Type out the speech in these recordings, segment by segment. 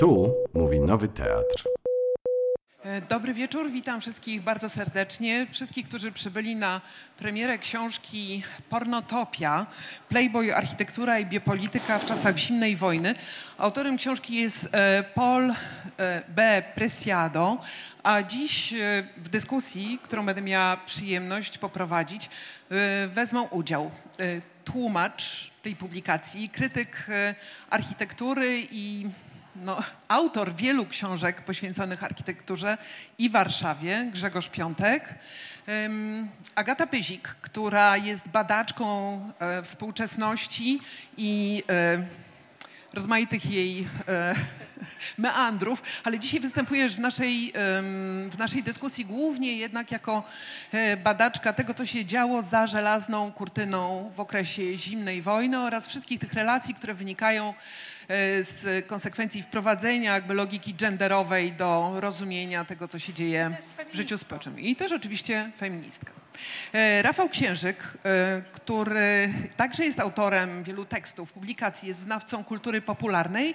Tu mówi Nowy Teatr. E, Dobry wieczór, witam wszystkich bardzo serdecznie. Wszystkich, którzy przybyli na premierę książki Pornotopia, Playboy, architektura i biopolityka w czasach zimnej wojny. Autorem książki jest e, Paul e, B. Preciado, a dziś w dyskusji, którą będę miała przyjemność poprowadzić, wezmą udział tłumacz tej publikacji, krytyk architektury i no, autor wielu książek poświęconych architekturze i Warszawie, Grzegorz Piątek. Agata Pyzik, która jest badaczką e, współczesności i e, rozmaitych jej e, meandrów, ale dzisiaj występujesz w naszej, w naszej dyskusji głównie jednak jako badaczka tego, co się działo za żelazną kurtyną w okresie zimnej wojny oraz wszystkich tych relacji, które wynikają z konsekwencji wprowadzenia jakby logiki genderowej do rozumienia tego, co się dzieje w życiu społecznym. I też oczywiście feministka. E, Rafał Księżyk, e, który także jest autorem wielu tekstów, publikacji, jest znawcą kultury popularnej,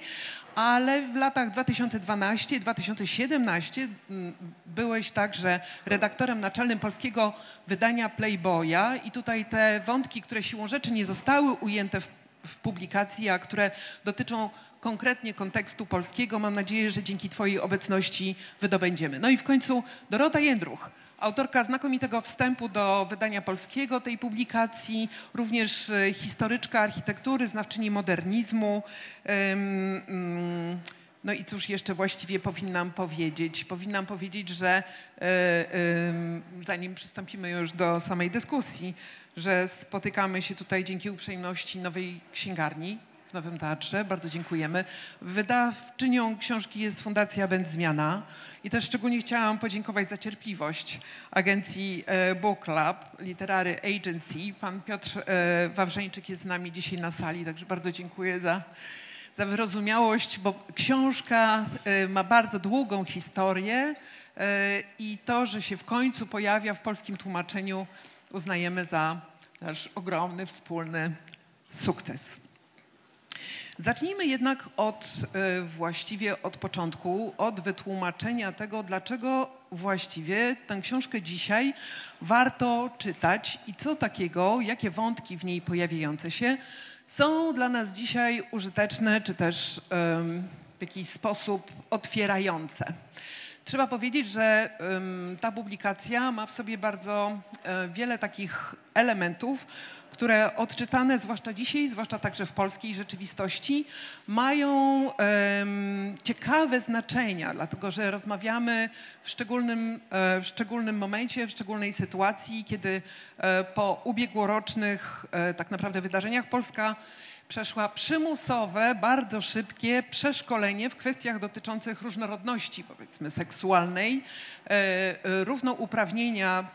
ale w latach 2012-2017 mm, byłeś także redaktorem naczelnym polskiego wydania Playboya i tutaj te wątki, które siłą rzeczy nie zostały ujęte w, w publikacji, a które dotyczą konkretnie kontekstu polskiego, mam nadzieję, że dzięki Twojej obecności wydobędziemy. No i w końcu Dorota Jędruch, autorka znakomitego wstępu do wydania polskiego tej publikacji, również e, historyczka architektury, znawczyni modernizmu. Ym, no i cóż jeszcze właściwie powinnam powiedzieć? Powinnam powiedzieć, że e, zanim przystąpimy już do samej dyskusji, że spotykamy się tutaj dzięki uprzejmości nowej księgarni w Nowym Teatrze. Bardzo dziękujemy. Wydawczynią książki jest Fundacja Będzmiana i też szczególnie chciałam podziękować za cierpliwość agencji e, Book Club, Literary Agency. Pan Piotr e, Wawrzeńczyk jest z nami dzisiaj na sali, także bardzo dziękuję za, za wyrozumiałość, bo książka e, ma bardzo długą historię i to, że się w końcu pojawia w polskim tłumaczeniu uznajemy za nasz ogromny wspólny sukces. Zacznijmy jednak od e, właściwie od początku, od wytłumaczenia tego, dlaczego właściwie tę książkę dzisiaj warto czytać i co takiego, jakie wątki w niej pojawiające się są dla nas dzisiaj użyteczne, czy też w jakiś sposób otwierające. Trzeba powiedzieć, że ta publikacja ma w sobie bardzo e, wiele takich elementów, które odczytane, zwłaszcza dzisiaj, zwłaszcza także w polskiej rzeczywistości, mają em, ciekawe znaczenia, dlatego że rozmawiamy w szczególnym, e, w szczególnym momencie, w szczególnej sytuacji, kiedy e, po ubiegłorocznych tak naprawdę wydarzeniach Polska przeszła przymusowe, bardzo szybkie przeszkolenie w kwestiach dotyczących różnorodności, powiedzmy, seksualnej, e, e, równouprawnienia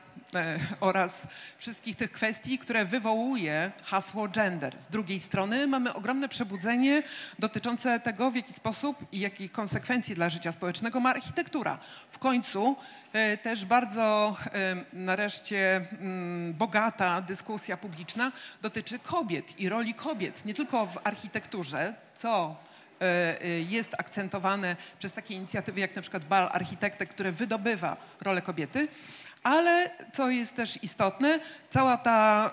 oraz wszystkich tych kwestii, które wywołuje hasło gender. Z drugiej strony mamy ogromne przebudzenie dotyczące tego, w jaki sposób i jakich konsekwencji dla życia społecznego ma architektura. W końcu e, też bardzo e, nareszcie mm, bogata dyskusja publiczna dotyczy kobiet i roli kobiet, nie tylko w architekturze, co e, e, jest akcentowane przez takie inicjatywy jak na przykład Bal Architektek, które wydobywa rolę kobiety, ale co jest też istotne, cała ta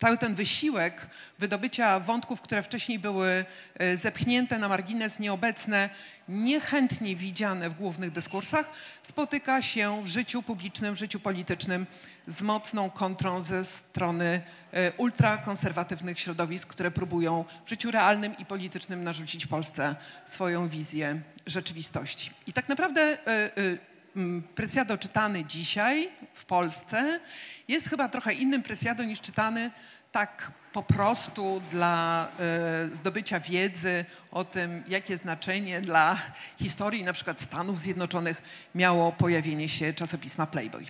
cały ten wysiłek wydobycia wątków, które wcześniej były e, zepchnięte na margines, nieobecne, niechętnie widziane w głównych dyskursach, spotyka się w życiu publicznym, w życiu politycznym z mocną kontrą ze strony e, ultrakonserwatywnych środowisk, które próbują w życiu realnym i politycznym narzucić Polsce swoją wizję rzeczywistości. I tak naprawdę e, Presjado czytany dzisiaj w Polsce jest chyba trochę innym Presjado niż czytany tak po prostu dla e, zdobycia wiedzy o tym, jakie znaczenie dla historii na przykład Stanów Zjednoczonych miało pojawienie się czasopisma Playboy.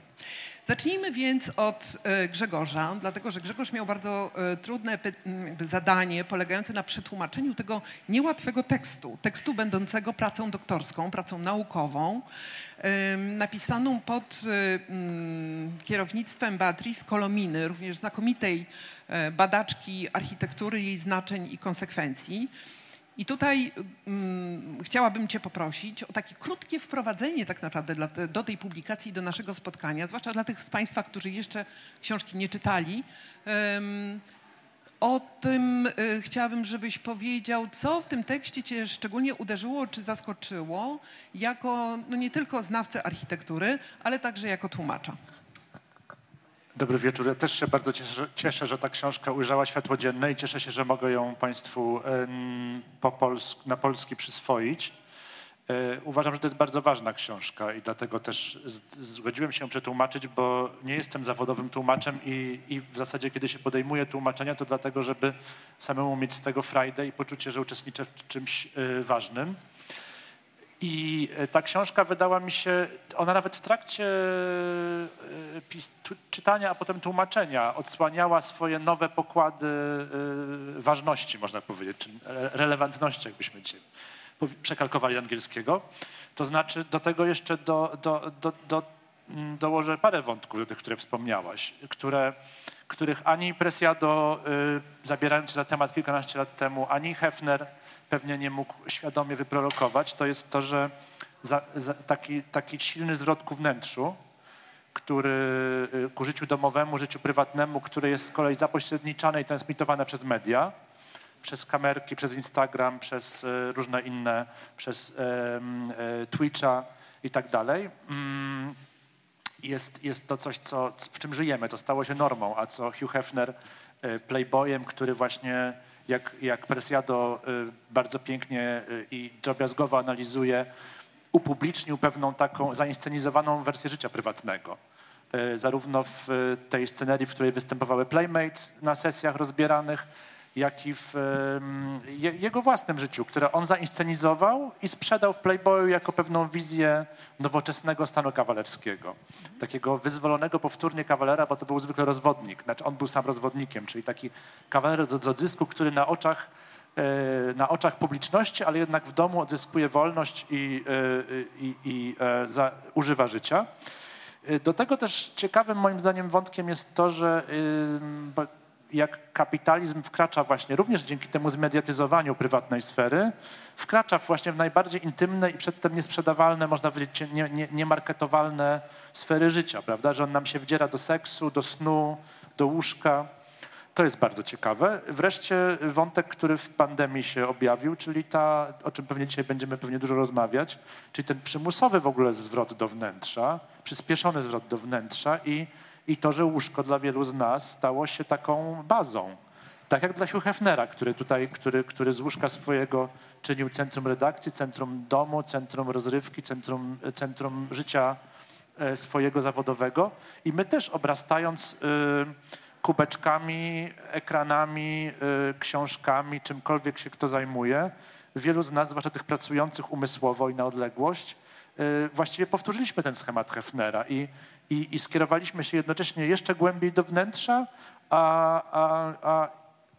Zacznijmy więc od e, Grzegorza, dlatego że Grzegorz miał bardzo e, trudne zadanie polegające na przetłumaczeniu tego niełatwego tekstu, tekstu będącego pracą doktorską, pracą naukową, napisaną pod e, kierownictwem Beatrice Kolominy, również znakomitej badaczki architektury, jej znaczeń i konsekwencji. I tutaj mm, chciałabym Cię poprosić o takie krótkie wprowadzenie tak naprawdę dla do tej publikacji, do naszego spotkania, zwłaszcza dla tych z Państwa, którzy jeszcze książki nie czytali. Um, o tym y, chciałabym, żebyś powiedział, co w tym tekście Cię szczególnie uderzyło czy zaskoczyło, jako no nie tylko znawcę architektury, ale także jako tłumacza. Dobry wieczór. Ja też się bardzo cieszę, cieszę, że ta książka ujrzała światło dzienne i cieszę się, że mogę ją Państwu po na polski przyswoić. E, uważam, że to jest bardzo ważna książka i dlatego też zgodziłem się przetłumaczyć, bo nie jestem zawodowym tłumaczem i, i, w zasadzie kiedy się podejmuję tłumaczenia, to dlatego, żeby samemu mieć z tego frajdę i poczucie, że uczestniczę w czymś e, ważnym. I e, ta książka wydała mi się, ona nawet w trakcie czytania, a potem tłumaczenia odsłaniała swoje nowe pokłady ważności, można powiedzieć, czy relevantności, jakbyśmy dzisiaj przekalkowali angielskiego. To znaczy do tego jeszcze do, do, do, do, mm, dołożę parę wątków do tych, które wspomniałaś, które, których ani Presiado, zabierając się za temat kilkanaście lat temu, ani Hefner pewnie nie mógł świadomie wyprorokować, to jest to, że za, za taki, taki silny zwrot ku wnętrzu, który y, ku życiu domowemu, życiu prywatnemu, który jest z kolei zapośredniczany i transmitowany przez media, przez kamerki, przez Instagram, przez e, różne inne, przez e, Twitcha i tak dalej. Mm, jest, jest to coś, co, w czym żyjemy, to stało się normą, a co Hugh Hefner e, playboyem, który właśnie jak, jak Presiado bardzo pięknie i drobiazgowo analizuje, upublicznił pewną taką zainscenizowaną wersję życia prywatnego. Zarówno w tej scenerii, w której występowały Playmates na sesjach rozbieranych, jak i w jego własnym życiu, które on zainscenizował i sprzedał w Playboyu jako pewną wizję nowoczesnego stanu kawalerskiego. Takiego wyzwolonego powtórnie kawalera, bo to był zwykle rozwodnik. Znaczy on był sam rozwodnikiem, czyli taki kawaler z odzysku, który na oczach, e, na oczach publiczności, ale jednak w domu odzyskuje wolność i, e, i, i e, za, używa życia. Do tego też ciekawym moim zdaniem wątkiem jest to, że jak kapitalizm wkracza właśnie, również dzięki temu zmediatyzowaniu prywatnej sfery, wkracza właśnie w najbardziej intymne i przedtem niesprzedawalne, można powiedzieć, nie, nie, niemarketowalne sfery życia, prawda? Że on nam się wdziera do seksu, do snu, do łóżka. To jest bardzo ciekawe. Wreszcie wątek, który w pandemii się objawił, czyli ta, o czym pewnie dzisiaj będziemy pewnie dużo rozmawiać, czyli ten przymusowy w ogóle zwrot do wnętrza, przyspieszony zwrot do wnętrza i i to, że łóżko dla wielu z nas stało się taką bazą. Tak jak dla Hugh Hefnera, który tutaj, który, który z łóżka swojego czynił centrum redakcji, centrum domu, centrum rozrywki, centrum, centrum życia e, swojego zawodowego. I my też obrastając y, kubeczkami, ekranami, y, książkami, czymkolwiek się kto zajmuje, wielu z nas, zwłaszcza tych pracujących umysłowo i na odległość, y, właściwie powtórzyliśmy ten schemat Hefnera i, i, i skierowaliśmy się jednocześnie jeszcze głębiej do wnętrza, a, a,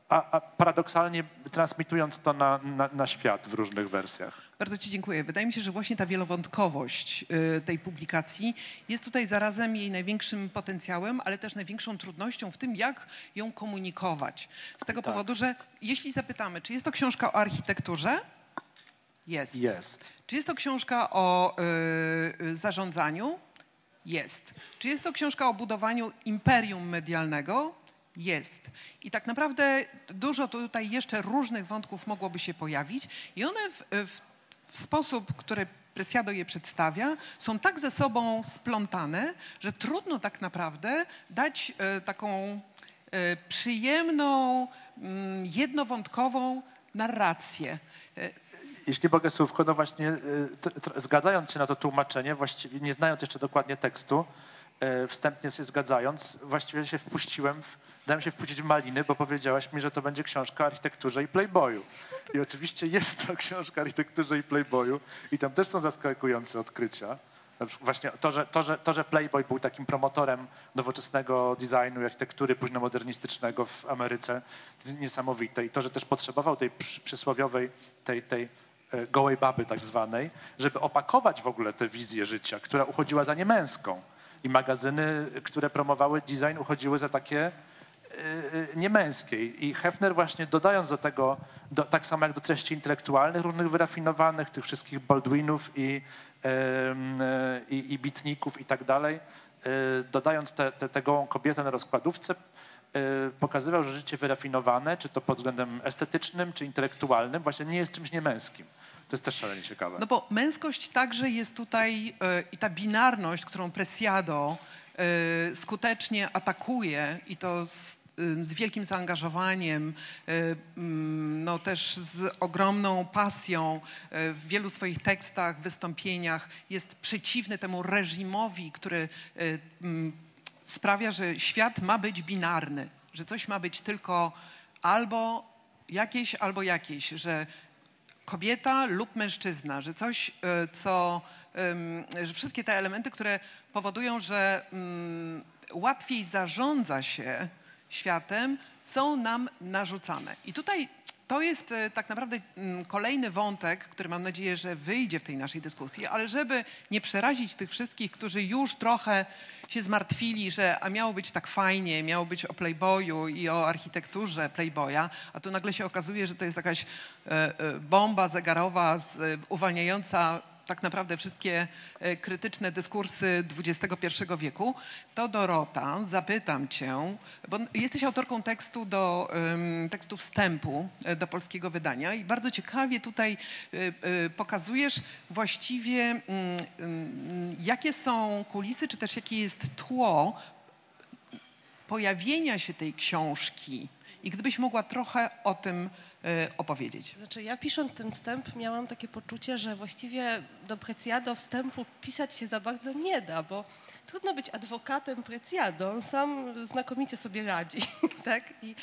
a, a paradoksalnie transmitując to na, na, na, świat w różnych wersjach. Bardzo Ci dziękuję. Wydaje mi się, że właśnie ta wielowątkowość y, tej publikacji jest tutaj zarazem jej największym potencjałem, ale też największą trudnością w tym, jak ją komunikować. Z tego tak. powodu, że jeśli zapytamy, czy jest to książka o architekturze, jest. Jest. Czy jest to książka o y, y zarządzaniu? Jest. Czy jest to książka o budowaniu imperium medialnego? Jest. I tak naprawdę dużo tutaj jeszcze różnych wątków mogłoby się pojawić i one w, w, w sposób, który Presiado je przedstawia, są tak ze sobą splątane, że trudno tak naprawdę dać e, taką e, przyjemną, mm, jednowątkową narrację. E, jeśli mogę słówko, no właśnie y, zgadzając się na to tłumaczenie, właściwie nie znając jeszcze dokładnie tekstu, y, wstępnie się zgadzając, właściwie się wpuściłem, w, dałem się wpuścić w maliny, bo powiedziałaś mi, że to będzie książka o architekturze i playboyu. I oczywiście jest to książka o architekturze i playboyu i tam też są zaskakujące odkrycia. Właśnie to że, to, że, to, że Playboy był takim promotorem nowoczesnego designu i architektury późnomodernistycznego w Ameryce, niesamowite. I to, że też potrzebował tej przysłowiowej, tej, tej E, gołej baby tak zwanej, żeby opakować w ogóle tę wizję życia, która uchodziła za niemęską. I magazyny, które promowały design, uchodziły za takie y, niemęskiej. I Hefner właśnie dodając do tego, do, tak samo jak do treści intelektualnych, różnych wyrafinowanych, tych wszystkich Baldwinów i, i, i bitników i tak dalej, dodając tę te, te, gołą kobietę na rozkładówce, pokazywał, że życie wyrafinowane, czy to pod względem estetycznym, czy intelektualnym, właśnie nie jest czymś niemęskim. To jest też szalenie ciekawe. No bo męskość także jest tutaj yy, i ta binarność, którą Presiado yy, skutecznie atakuje i to z, yy, z wielkim zaangażowaniem, mm, no też z ogromną pasją w wielu swoich tekstach, wystąpieniach jest przeciwny temu reżimowi, który mm, sprawia, że świat ma być binarny, że coś ma być tylko albo jakieś, albo jakieś, że kobieta lub mężczyzna, że coś, e, co, że wszystkie te elementy, które powodują, że mm, łatwiej zarządza się światem, są nam narzucane. I tutaj to jest e, tak naprawdę mm, kolejny wątek, który mam nadzieję, że wyjdzie w tej naszej dyskusji, ale żeby nie przerazić tych wszystkich, którzy już trochę się zmartwili, że a miało być tak fajnie, miało być o Playboyu i o architekturze Playboya, a tu nagle się okazuje, że to jest jakaś e, e, bomba zegarowa uwalniająca tak naprawdę wszystkie e, krytyczne dyskursy XXI wieku, to Dorota, zapytam cię, bo jesteś autorką tekstu do, tekstu wstępu e, do polskiego wydania i bardzo ciekawie tutaj e, pokazujesz właściwie mm, mm, jakie są kulisy, czy też jakie jest tło pojawienia się tej książki. I gdybyś mogła trochę o tym opowiedzieć. Znaczy ja pisząc ten wstęp miałam takie poczucie, że właściwie do Preciado wstępu pisać się za bardzo nie da, bo trudno być adwokatem Preciado, on sam znakomicie sobie radzi, tak? I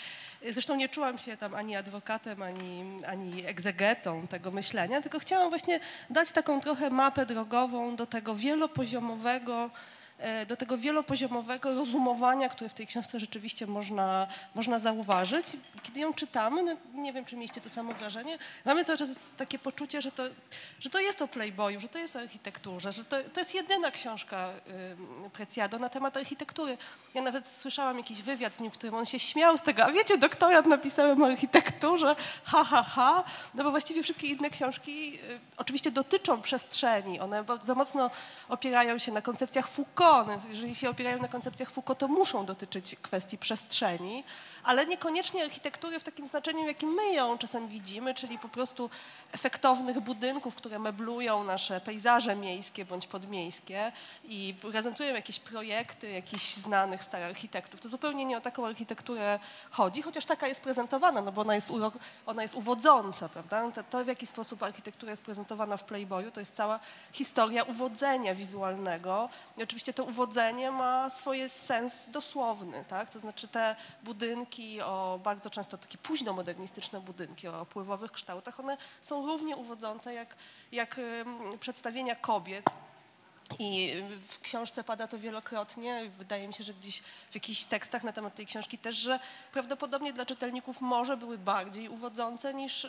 zresztą nie czułam się tam ani adwokatem, ani, ani egzegetą tego myślenia, tylko chciałam właśnie dać taką trochę mapę drogową do tego wielopoziomowego do tego wielopoziomowego rozumowania, które w tej książce rzeczywiście można, można zauważyć. Kiedy ją czytamy, no nie wiem, czy mieliście to samo wrażenie, mamy cały czas takie poczucie, że to, że to jest o Playboyu, że to jest o architekturze, że to, to jest jedyna książka y, Preciado na temat architektury. Ja nawet słyszałam jakiś wywiad z nim, w którym on się śmiał z tego, a wiecie, doktorat napisałem o architekturze, ha, ha, ha, no bo właściwie wszystkie inne książki y, oczywiście dotyczą przestrzeni, one bardzo mocno opierają się na koncepcjach Foucault, jeżeli się opierają na koncepcjach Foucault, to muszą dotyczyć kwestii przestrzeni, ale niekoniecznie architektury w takim znaczeniu, jakim my ją czasem widzimy, czyli po prostu efektownych budynków, które meblują nasze pejzaże miejskie bądź podmiejskie i prezentują jakieś projekty jakichś znanych starych architektów. To zupełnie nie o taką architekturę chodzi, chociaż taka jest prezentowana, no bo ona jest, ona jest uwodząca, prawda? To, to, w jaki sposób architektura jest prezentowana w Playboyu, to jest cała historia uwodzenia wizualnego i oczywiście to uwodzenie ma swoje sens dosłowny, tak? To znaczy te budynki, o bardzo często takie późnomodernistyczne budynki o pływowych kształtach, one są równie uwodzące jak, jak przedstawienia kobiet i w książce pada to wielokrotnie. Wydaje mi się, że gdzieś w jakichś tekstach na temat tej książki też, że prawdopodobnie dla czytelników może były bardziej uwodzące niż,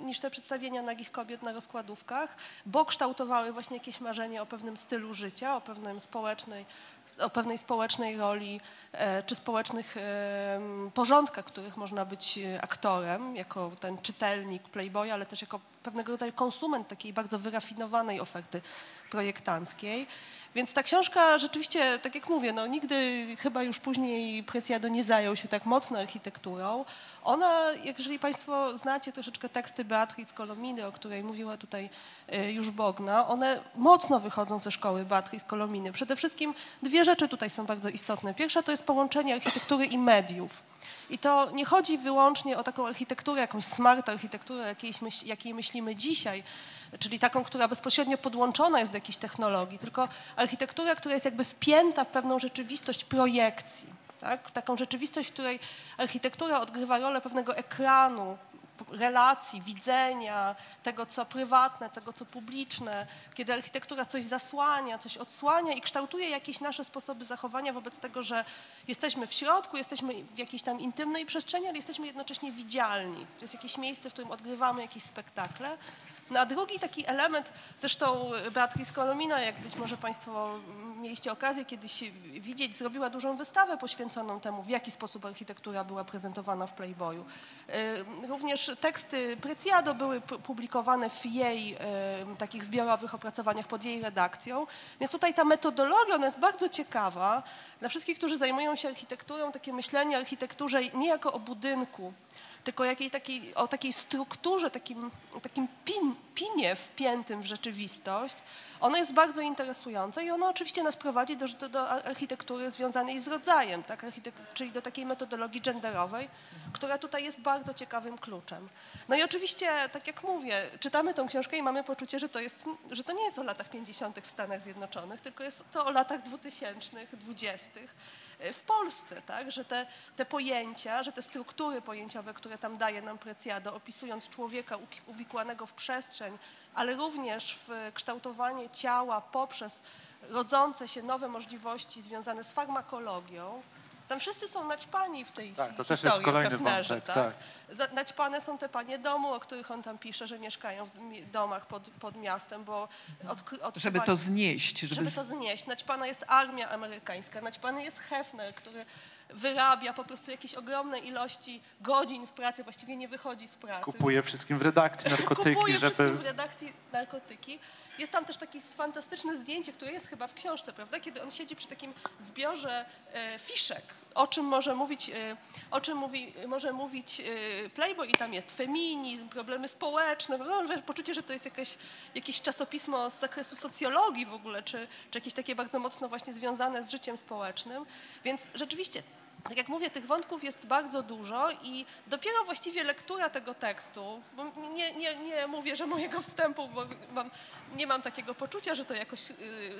niż te przedstawienia nagich kobiet na rozkładówkach, bo kształtowały właśnie jakieś marzenie o pewnym stylu życia, o, pewnym społecznej, o pewnej społecznej roli e, czy społecznych porządkach, których można być e, aktorem, jako ten czytelnik Playboya, ale też jako pewnego rodzaju konsument takiej bardzo wyrafinowanej oferty projektanckiej. Więc ta książka rzeczywiście, tak jak mówię, no nigdy chyba już później Preciado nie zajął się tak mocno architekturą. Ona, jeżeli Państwo znacie troszeczkę teksty Beatrice Colominy, o której mówiła tutaj e, już Bogna, one mocno wychodzą ze szkoły Beatrice Colominy. Przede wszystkim dwie rzeczy tutaj są bardzo istotne. Pierwsza to jest połączenie architektury i mediów. I to nie chodzi wyłącznie o taką architekturę, jakąś smart architekturę, jakiej myślimy dzisiaj, czyli taką, która bezpośrednio podłączona jest do jakiejś technologii, tylko architektura, która jest jakby wpięta w pewną rzeczywistość projekcji. Tak? Taką rzeczywistość, w której architektura odgrywa rolę pewnego ekranu, relacji, widzenia, tego co prywatne, tego co publiczne, kiedy architektura coś zasłania, coś odsłania i kształtuje jakieś nasze sposoby zachowania wobec tego, że jesteśmy w środku, jesteśmy w jakiejś tam intymnej przestrzeni, ale jesteśmy jednocześnie widzialni. To jest jakieś miejsce, w którym odgrywamy jakieś spektakle. No a drugi taki element, zresztą Beatrice Colomina, jak być może Państwo mieliście okazję kiedyś widzieć, zrobiła dużą wystawę poświęconą temu, w jaki sposób architektura była prezentowana w Playboyu. Y, również teksty Preciado były publikowane w jej y, takich zbiorowych opracowaniach pod jej redakcją, więc tutaj ta metodologia, ona jest bardzo ciekawa dla wszystkich, którzy zajmują się architekturą, takie myślenie o architekturze nie jako o budynku, tylko jakiej takiej, o takiej strukturze, takim, takim pin, pinie wpiętym w rzeczywistość, ono jest bardzo interesujące i ono oczywiście nas prowadzi do, do, do architektury związanej z rodzajem, tak? czyli do takiej metodologii genderowej, która tutaj jest bardzo ciekawym kluczem. No i oczywiście, tak jak mówię, czytamy tą książkę i mamy poczucie, że to, jest, że to nie jest o latach 50. w Stanach Zjednoczonych, tylko jest to o latach 2000., 20. w Polsce, tak? że te, te pojęcia, że te struktury pojęciowe, które tam daje nam Preciado, opisując człowieka uwikłanego w przestrzeń, ale również w kształtowanie ciała poprzez rodzące się nowe możliwości związane z farmakologią, tam wszyscy są naćpani w tej tak, to też jest kolejny Hefnerze, wątek, tak? tak. Naćpane są te panie domu, o których on tam pisze, że mieszkają w domach pod, pod miastem, bo od, Żeby to znieść. Żeby... żeby to znieść. Naćpana jest armia amerykańska, naćpany jest Hefner, który wyrabia po prostu jakieś ogromne ilości godzin w pracy, właściwie nie wychodzi z pracy. Kupuje wszystkim w redakcji narkotyki, Kupuje żeby... wszystkim w redakcji narkotyki. Jest tam też takie fantastyczne zdjęcie, które jest chyba w książce, prawda? Kiedy on siedzi przy takim zbiorze e, fiszek, o czym może mówić, e, o czym mówi, może mówić e, Playboy i tam jest feminizm, problemy społeczne, poczucie, że to jest jakieś, jakieś czasopismo z zakresu socjologii w ogóle, czy, czy jakieś takie bardzo mocno właśnie związane z życiem społecznym. Więc rzeczywiście tak jak mówię, tych wątków jest bardzo dużo i dopiero właściwie lektura tego tekstu, bo nie, nie, nie mówię, że mojego wstępu, bo mam, nie mam takiego poczucia, że to jakoś y,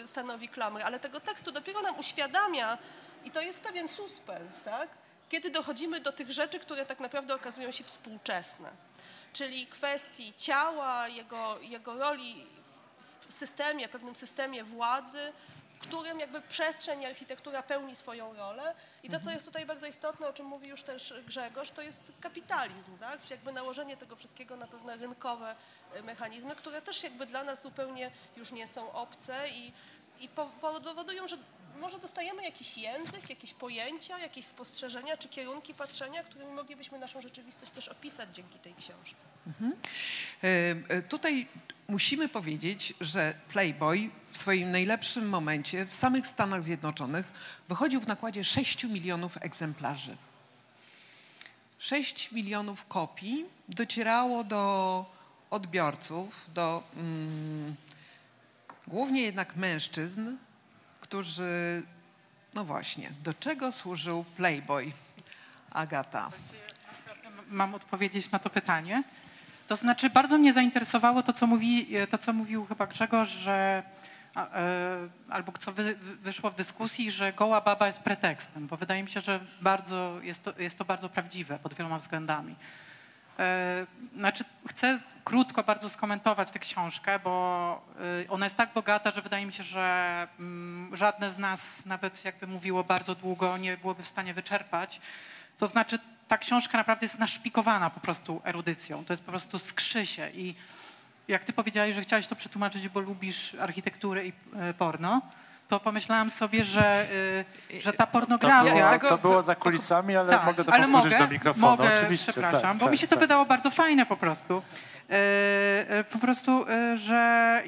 stanowi klamrę, ale tego tekstu dopiero nam uświadamia i to jest pewien suspens, tak? kiedy dochodzimy do tych rzeczy, które tak naprawdę okazują się współczesne, czyli kwestii ciała, jego, jego roli w systemie, pewnym systemie władzy, w którym jakby przestrzeń i architektura pełni swoją rolę. I to, co mhm. jest tutaj bardzo istotne, o czym mówi już też Grzegorz, to jest kapitalizm, tak? Czyli jakby nałożenie tego wszystkiego na pewne rynkowe e, mechanizmy, które też jakby dla nas zupełnie już nie są obce i, i powodują, że może dostajemy jakiś język, jakieś pojęcia, jakieś spostrzeżenia czy kierunki patrzenia, którymi moglibyśmy naszą rzeczywistość też opisać dzięki tej książce. Mhm. E, e, tutaj musimy powiedzieć, że Playboy w swoim najlepszym momencie w samych Stanach Zjednoczonych wychodził w nakładzie 6 milionów egzemplarzy. 6 milionów kopii docierało do odbiorców, do mm, głównie jednak mężczyzn, którzy, no właśnie, do czego służył Playboy? Agata. Mam odpowiedzieć na to pytanie. To znaczy, bardzo mnie zainteresowało to, co, mówi, to, co mówił chyba Grzegorz, że e, albo co wy, wyszło w dyskusji, że goła baba jest pretekstem, bo wydaje mi się, że bardzo, jest, to, jest to bardzo prawdziwe pod wieloma względami. E, znaczy, chcę krótko bardzo skomentować tę książkę, bo e, ona jest tak bogata, że wydaje mi się, że mm, żadne z nas, nawet jakby mówiło bardzo długo, nie byłoby w stanie wyczerpać. To znaczy, ta książka naprawdę jest naszpikowana po prostu erudycją. To jest po prostu skrzysie. I jak ty powiedziałeś, że chciałeś to przetłumaczyć, bo lubisz architekturę i e, porno, to pomyślałam sobie, że, y, że ta pornografia... To było, to było za kulisami, ale tak, mogę to ale powtórzyć mogę, do mikrofonu. Mogę, Oczywiście, przepraszam, tak, bo tak, mi się to tak. wydało bardzo fajne po prostu. E, e, po prostu, że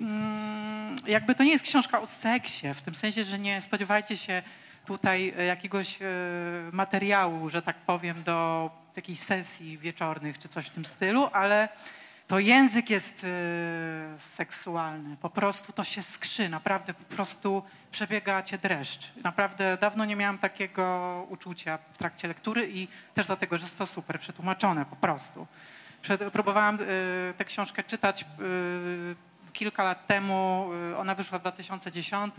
mm, jakby to nie jest książka o seksie, w tym sensie, że nie spodziewajcie się tutaj jakiegoś materiału, że tak powiem, do jakiejś sesji wieczornych czy coś w tym stylu, ale to język jest y, seksualny. Po prostu to się skrzy, naprawdę po prostu przebiega cię dreszcz. Naprawdę dawno nie miałam takiego uczucia w trakcie lektury i też dlatego, że jest to super przetłumaczone po prostu. Przed, próbowałam y, tę książkę czytać y, kilka lat temu. Ona wyszła w 2010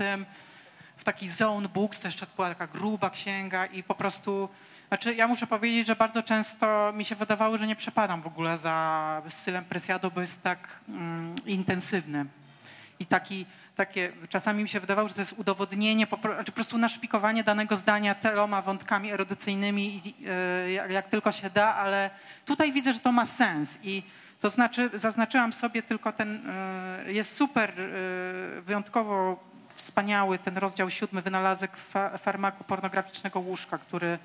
w taki Zone Books, to jeszcze była taka gruba księga i po prostu znaczy, ja muszę powiedzieć, że bardzo często mi się wydawało, że nie przepadam w ogóle za stylem Presiado, bo jest tak mm, intensywny. I taki, takie, czasami mi się wydawało, że to jest udowodnienie, po, znaczy po prostu naszpikowanie danego zdania tyloma wątkami erudycyjnymi, jak, jak tylko się da, ale tutaj widzę, że to ma sens. I To znaczy, zaznaczyłam sobie tylko ten, y, jest super, y, wyjątkowo wspaniały ten rozdział siódmy, wynalazek fa farmaku pornograficznego łóżka, który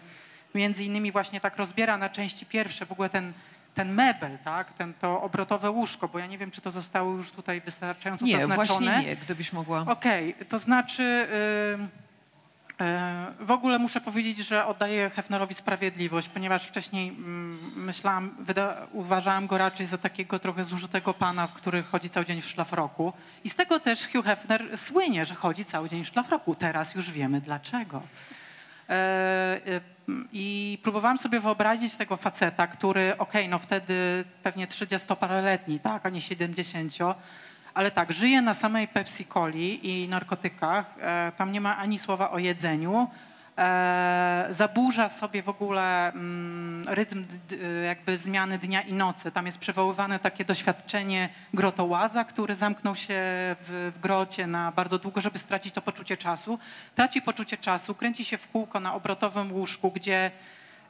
między innymi właśnie tak rozbiera na części pierwsze w ogóle ten, ten mebel, tak? ten, to obrotowe łóżko, bo ja nie wiem, czy to zostało już tutaj wystarczająco Nie, zaznaczone. właśnie nie, gdybyś mogła. Okej, to znaczy y, y, w ogóle muszę powiedzieć, że oddaję Hefnerowi sprawiedliwość, ponieważ wcześniej mm, myślałam, wyda, uważałam go raczej za takiego trochę zużytego pana, który chodzi cały dzień w szlafroku. I z tego też Hugh Hefner słynie, że chodzi cały dzień w szlafroku. Teraz już wiemy dlaczego. E, e, I próbowałam sobie wyobrazić tego faceta, który, okej, okay, no wtedy pewnie 30-paroletni, tak, a nie 70, ale tak, żyje na samej Pepsi-Coli i narkotykach. E, tam nie ma ani słowa o jedzeniu. E, zaburza sobie w ogóle mm, rytm jakby zmiany dnia i nocy. Tam jest przywoływane takie doświadczenie grotołaza, który zamknął się w, w grocie na bardzo długo, żeby stracić to poczucie czasu. Traci poczucie czasu, kręci się w kółko na obrotowym łóżku, gdzie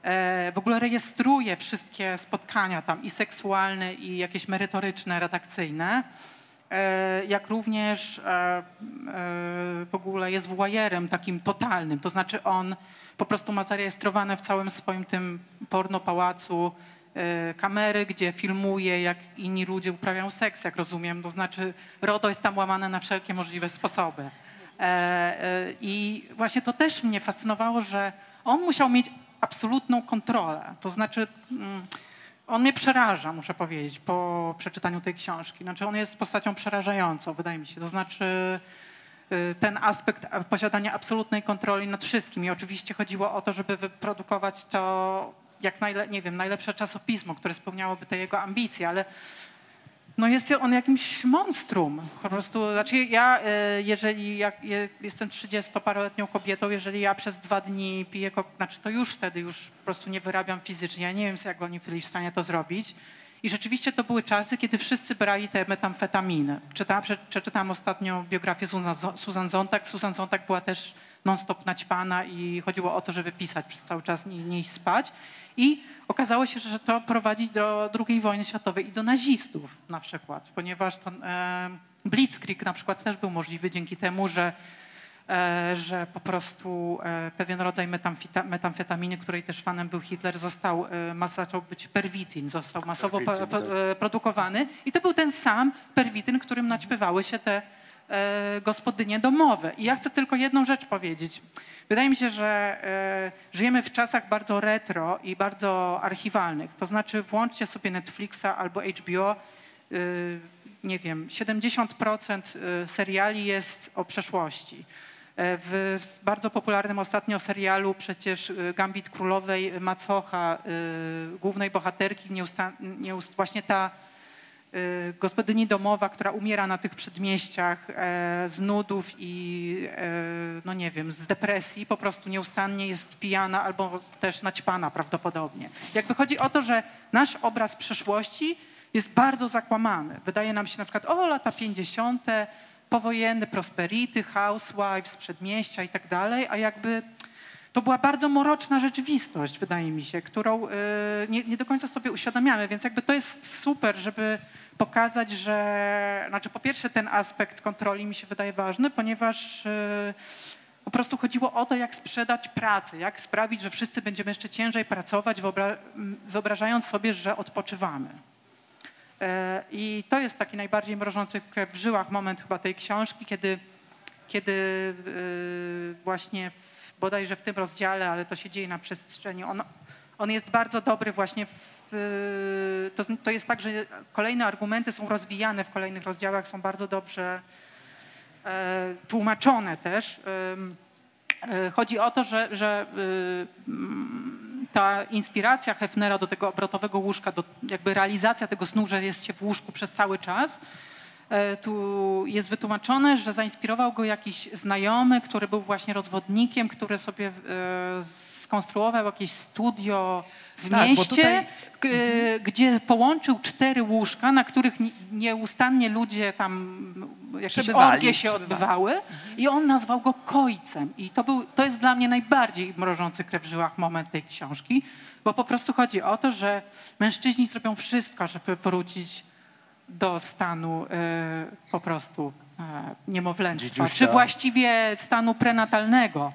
e, w ogóle rejestruje wszystkie spotkania tam i seksualne, i jakieś merytoryczne, redakcyjne. E, jak również e, e, w ogóle jest włajerem takim totalnym. To znaczy on po prostu ma zarejestrowane w całym swoim tym porno pałacu kamery, gdzie filmuje, jak inni ludzie uprawiają seks, jak rozumiem. To znaczy RODO jest tam łamane na wszelkie możliwe sposoby. I właśnie to też mnie fascynowało, że on musiał mieć absolutną kontrolę. To znaczy mm, on mnie przeraża, muszę powiedzieć, po przeczytaniu tej książki. Znaczy on jest postacią przerażającą, wydaje mi się. To znaczy y, ten aspekt posiadania absolutnej kontroli nad wszystkim. I oczywiście chodziło o to, żeby wyprodukować to jak najle, nie wiem, najlepsze czasopismo, które spełniałoby te jego ambicje, ale no jest on jakimś monstrum. Po prostu, znaczy ja, e, jeżeli ja jestem 30-paroletnią kobietą, jeżeli ja przez dwa dni piję, znaczy to już wtedy już po prostu nie wyrabiam fizycznie. Ja nie wiem, jak oni byli w stanie to zrobić. I rzeczywiście to były czasy, kiedy wszyscy brali te metamfetaminy. Czytałam, przeczytałam ostatnio biografię Susan Zontag. Susan Zontag była też non-stop naćpana i chodziło o to, żeby pisać przez cały czas, nie, nie iść spać. I okazało się, że to prowadzi do II wojny światowej i do nazistów na przykład, ponieważ to, e, Blitzkrieg na przykład też był możliwy dzięki temu, że e, że po prostu e, pewien rodzaj metamfetaminy, której też fanem był Hitler, został, e, zaczął być perwitin, został masowo perwitin, po, tak. produkowany i to był ten sam perwitin, którym naćpywały się te gospodynie domowe. I ja chcę tylko jedną rzecz powiedzieć. Wydaje mi się, że e, żyjemy w czasach bardzo retro i bardzo archiwalnych. To znaczy włączcie sobie Netflixa albo HBO. E, nie wiem, 70% e, seriali jest o przeszłości. E, w bardzo popularnym ostatnio serialu przecież e, Gambit Królowej Macocha, głównej bohaterki, nieusta, nieust, właśnie ta gospodyni domowa, która umiera na tych przedmieściach e, z nudów i e, no nie wiem, z depresji, po prostu nieustannie jest pijana albo też naćpana prawdopodobnie. Jakby chodzi o to, że nasz obraz przeszłości jest bardzo zakłamany. Wydaje nam się na przykład, o lata 50., powojenne prosperity, housewives, przedmieścia i tak dalej, a jakby to była bardzo mroczna rzeczywistość, wydaje mi się, którą y, nie, nie, do końca sobie uświadamiamy, więc jakby to jest super, żeby pokazać, że, znaczy po pierwsze ten aspekt kontroli mi się wydaje ważny, ponieważ y, po prostu chodziło o to, jak sprzedać pracę, jak sprawić, że wszyscy będziemy jeszcze ciężej pracować, wyobra wyobrażając sobie, że odpoczywamy. E, I to jest taki najbardziej mrożący krew w żyłach moment chyba tej książki, kiedy, kiedy y, właśnie w bodajże w tym rozdziale, ale to się dzieje na przestrzeni. On, on jest bardzo dobry właśnie w, to, to jest tak, że kolejne argumenty są rozwijane w kolejnych rozdziałach, są bardzo dobrze e, tłumaczone też. E, chodzi o to, że, że e, ta inspiracja Hefnera do tego obrotowego łóżka, do jakby realizacja tego snu, że jest się w łóżku przez cały czas, E, tu jest wytłumaczone, że zainspirował go jakiś znajomy, który był właśnie rozwodnikiem, który sobie e, skonstruował jakieś studio w Tak, mieście, tutaj- e, gdzie połączył cztery łóżka, na których ni- nieustannie ludzie tam, jakieś orgie się przebywali. odbywały i on nazwał go kojcem. I to, był, to jest dla mnie najbardziej mrożący krew w żyłach moment tej książki, bo po prostu chodzi o to, że mężczyźni zrobią wszystko, żeby wrócić do stanu e, po prostu e, niemowlęctwa, Dziedziusia. czy właściwie stanu prenatalnego.